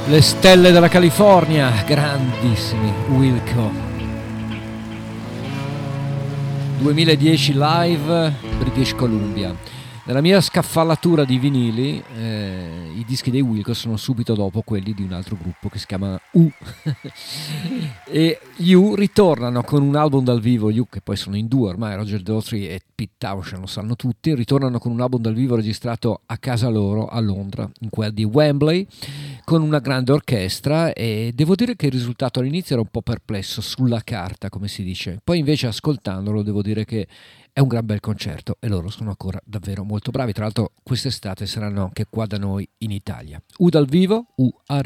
Le stelle della California, grandissimi Wilco. 2010 live British Columbia. Nella mia scaffalatura di vinili, eh, dischi dei Wilco sono subito dopo quelli di un altro gruppo che si chiama U. e gli U ritornano con un album dal vivo, gli U che poi sono in due ormai, Roger Daltrey e Pete Townshend lo sanno tutti, ritornano con un album dal vivo registrato a casa loro a Londra, in quel di Wembley, con una grande orchestra e devo dire che il risultato all'inizio era un po' perplesso sulla carta, come si dice. Poi invece ascoltandolo devo dire che è un gran bel concerto e loro sono ancora davvero molto bravi. Tra l'altro quest'estate saranno anche qua da noi in Italia. U dal vivo, U a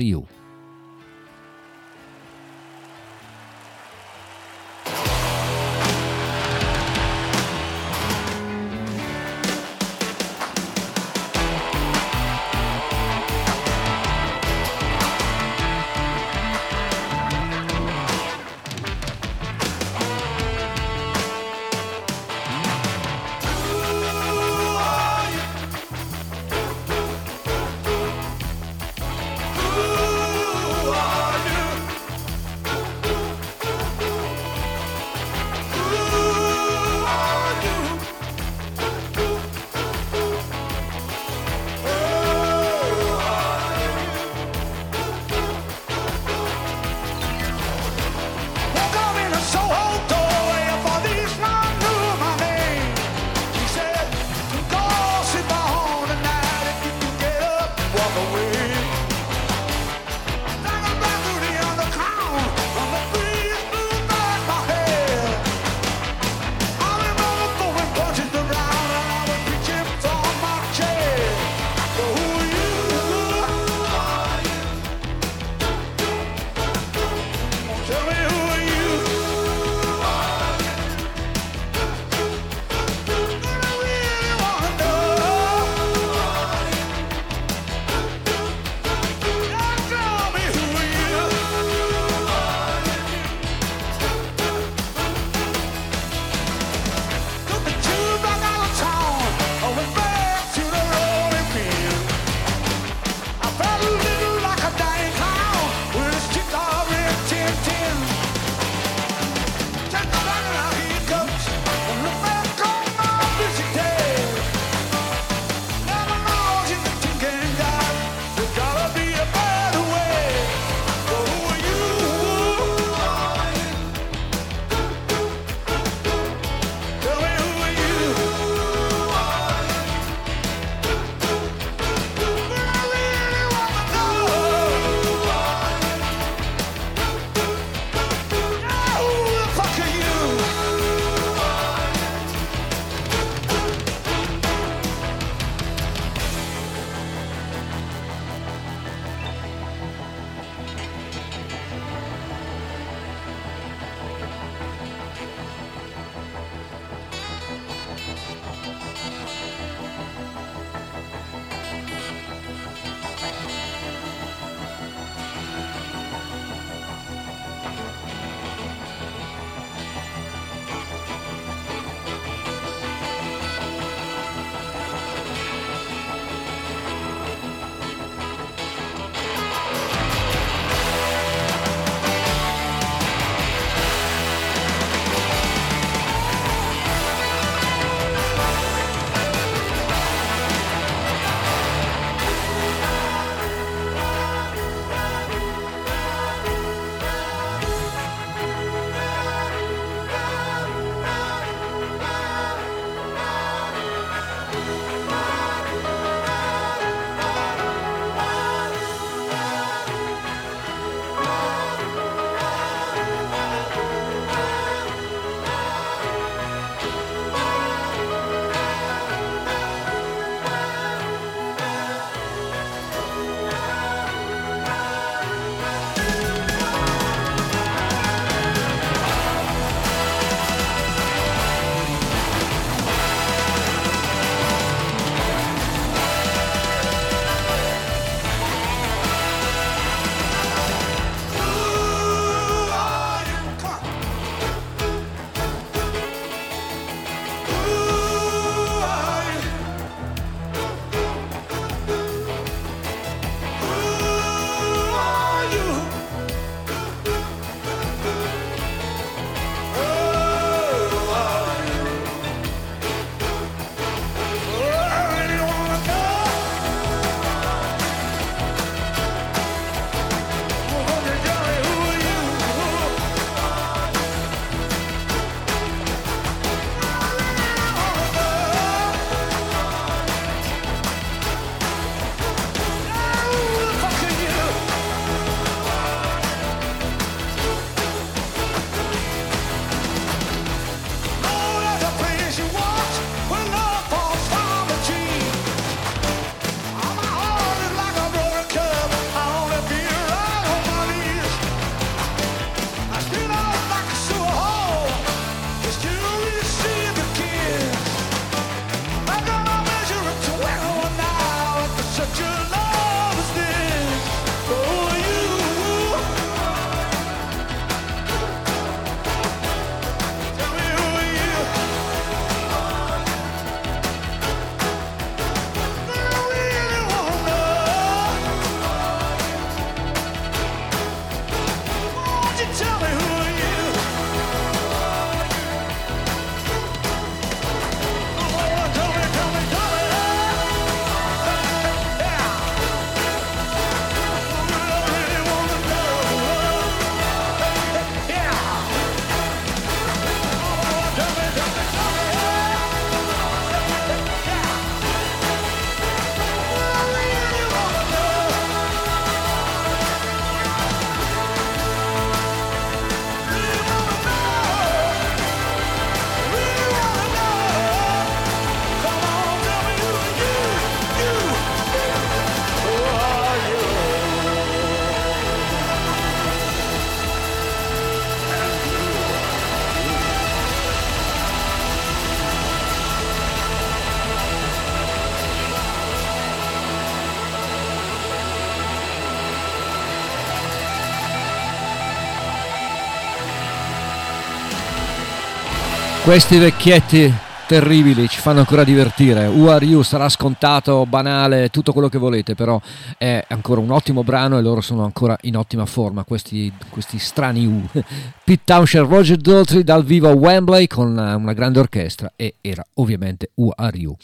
Questi vecchietti terribili ci fanno ancora divertire. You sarà scontato, banale, tutto quello che volete, però è ancora un ottimo brano e loro sono ancora in ottima forma, questi, questi strani U. Pete Townshend, Roger Daltrey dal vivo a Wembley con una grande orchestra e era ovviamente Who Are You.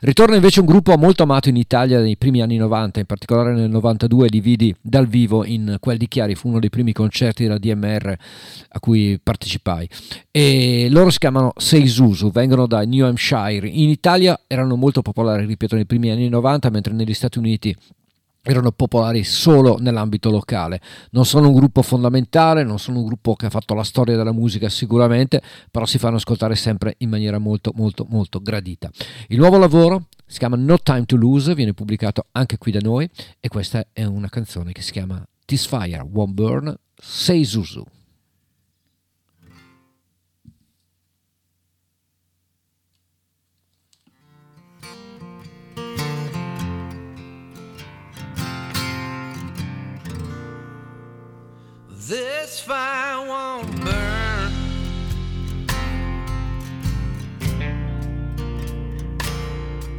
Ritorna invece un gruppo molto amato in Italia nei primi anni 90, in particolare nel 92 li vidi dal vivo in Quel di Chiari, fu uno dei primi concerti della DMR a cui partecipai. E loro si chiamano Seisusu, vengono da New Hampshire. In Italia erano molto popolari, ripeto, nei primi anni 90, mentre negli Stati Uniti erano popolari solo nell'ambito locale. Non sono un gruppo fondamentale, non sono un gruppo che ha fatto la storia della musica sicuramente, però si fanno ascoltare sempre in maniera molto molto molto gradita. Il nuovo lavoro si chiama No Time to Lose, viene pubblicato anche qui da noi e questa è una canzone che si chiama This Fire Won't Burn Seisuzu. This fire won't burn.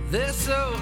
This old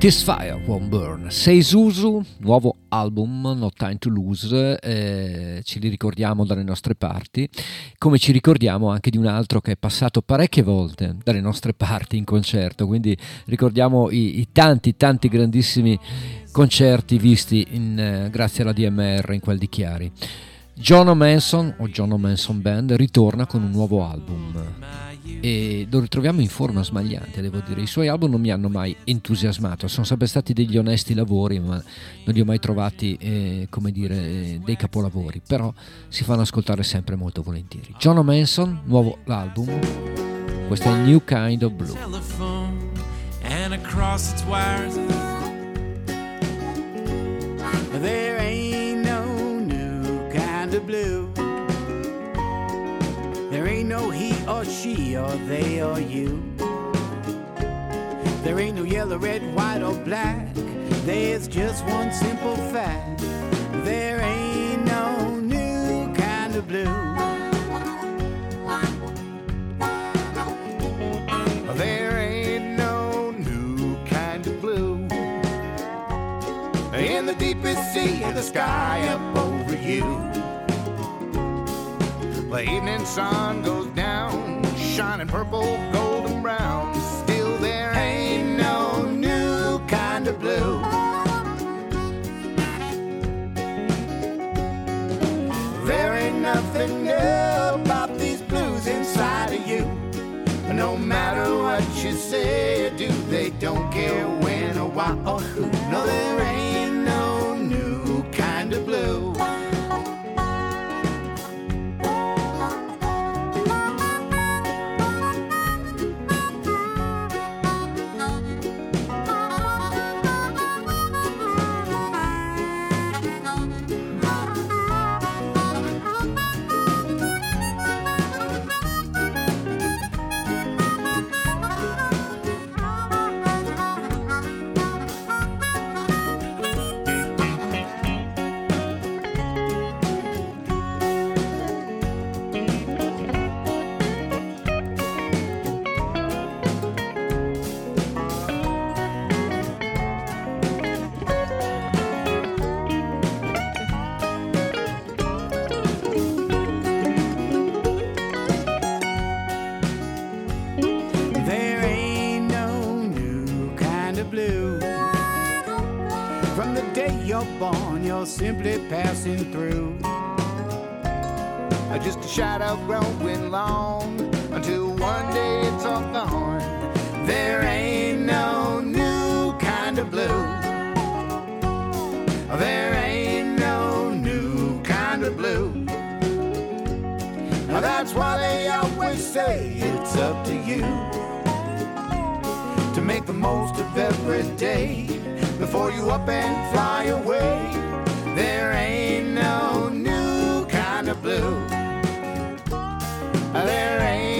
This Fire Won't Burn. Sei Susu, nuovo album, No Time to Lose, eh, ce li ricordiamo dalle nostre parti, come ci ricordiamo anche di un altro che è passato parecchie volte dalle nostre parti in concerto, quindi ricordiamo i, i tanti, tanti grandissimi concerti visti in, eh, grazie alla DMR in quel di Chiari. John Manson o John Manson Band ritorna con un nuovo album e lo ritroviamo in forma smagliante, devo dire. I suoi album non mi hanno mai entusiasmato, sono sempre stati degli onesti lavori, ma non li ho mai trovati, eh, come dire, eh, dei capolavori, però si fanno ascoltare sempre molto volentieri. John Manson, nuovo album, questo è New Kind of Blue. There ain't no or she or they or you. There ain't no yellow, red, white, or black. There's just one simple fact. There ain't no new kind of blue. There ain't no new kind of blue. In the deepest sea, in the sky up over you. The evening sun goes down, shining purple, golden brown. Still, there ain't no new kind of blue. There ain't nothing new about these blues inside of you. No matter what you say or do, they don't care when or why or who. No, there ain't simply passing through. Just a shadow growing long until one day it's all gone. There ain't no new kind of blue. There ain't no new kind of blue. Now that's why they always say it's up to you to make the most of every day before you up and fly away. There ain't no new kind of blue. There ain't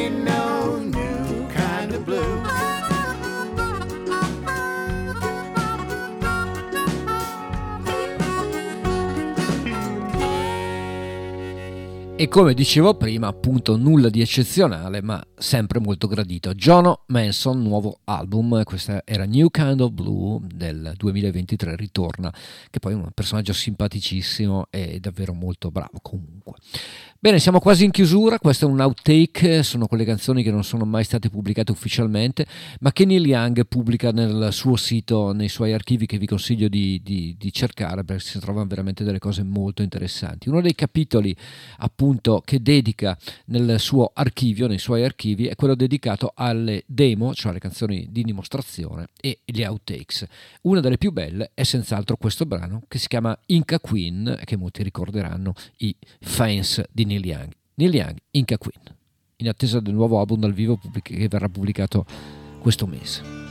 E come dicevo prima, appunto nulla di eccezionale, ma sempre molto gradito. Jono Manson, nuovo album, questa era New Kind of Blue del 2023, ritorna, che poi è un personaggio simpaticissimo e davvero molto bravo comunque. Bene, siamo quasi in chiusura, questo è un outtake, sono quelle canzoni che non sono mai state pubblicate ufficialmente, ma che Neil Young pubblica nel suo sito, nei suoi archivi che vi consiglio di, di- di cercare perché si trovano veramente delle cose molto interessanti. Uno dei capitoli appunto che dedica nel suo archivio, nei suoi archivi, è quello dedicato alle demo, cioè alle canzoni di dimostrazione e gli outtakes. Una delle più belle è senz'altro questo brano che si chiama Inca Queen, che molti ricorderanno i fans di Neil Young. Neil Young, Inca Queen, in attesa del nuovo album dal vivo che verrà pubblicato questo mese.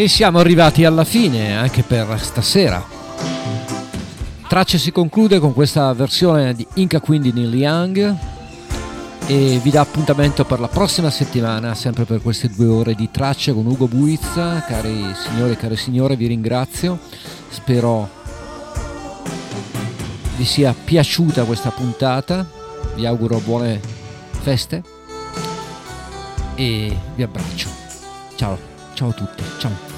E siamo arrivati alla fine anche per stasera. Tracce si conclude con questa versione di Inca quindi Neil Young e vi dà appuntamento per la prossima settimana, sempre per queste due ore di tracce con Ugo Buizza. Cari signori e care signore, vi ringrazio. Spero vi sia piaciuta questa puntata. Vi auguro buone feste e vi abbraccio. Ciao, ciao a tutti. Ciao.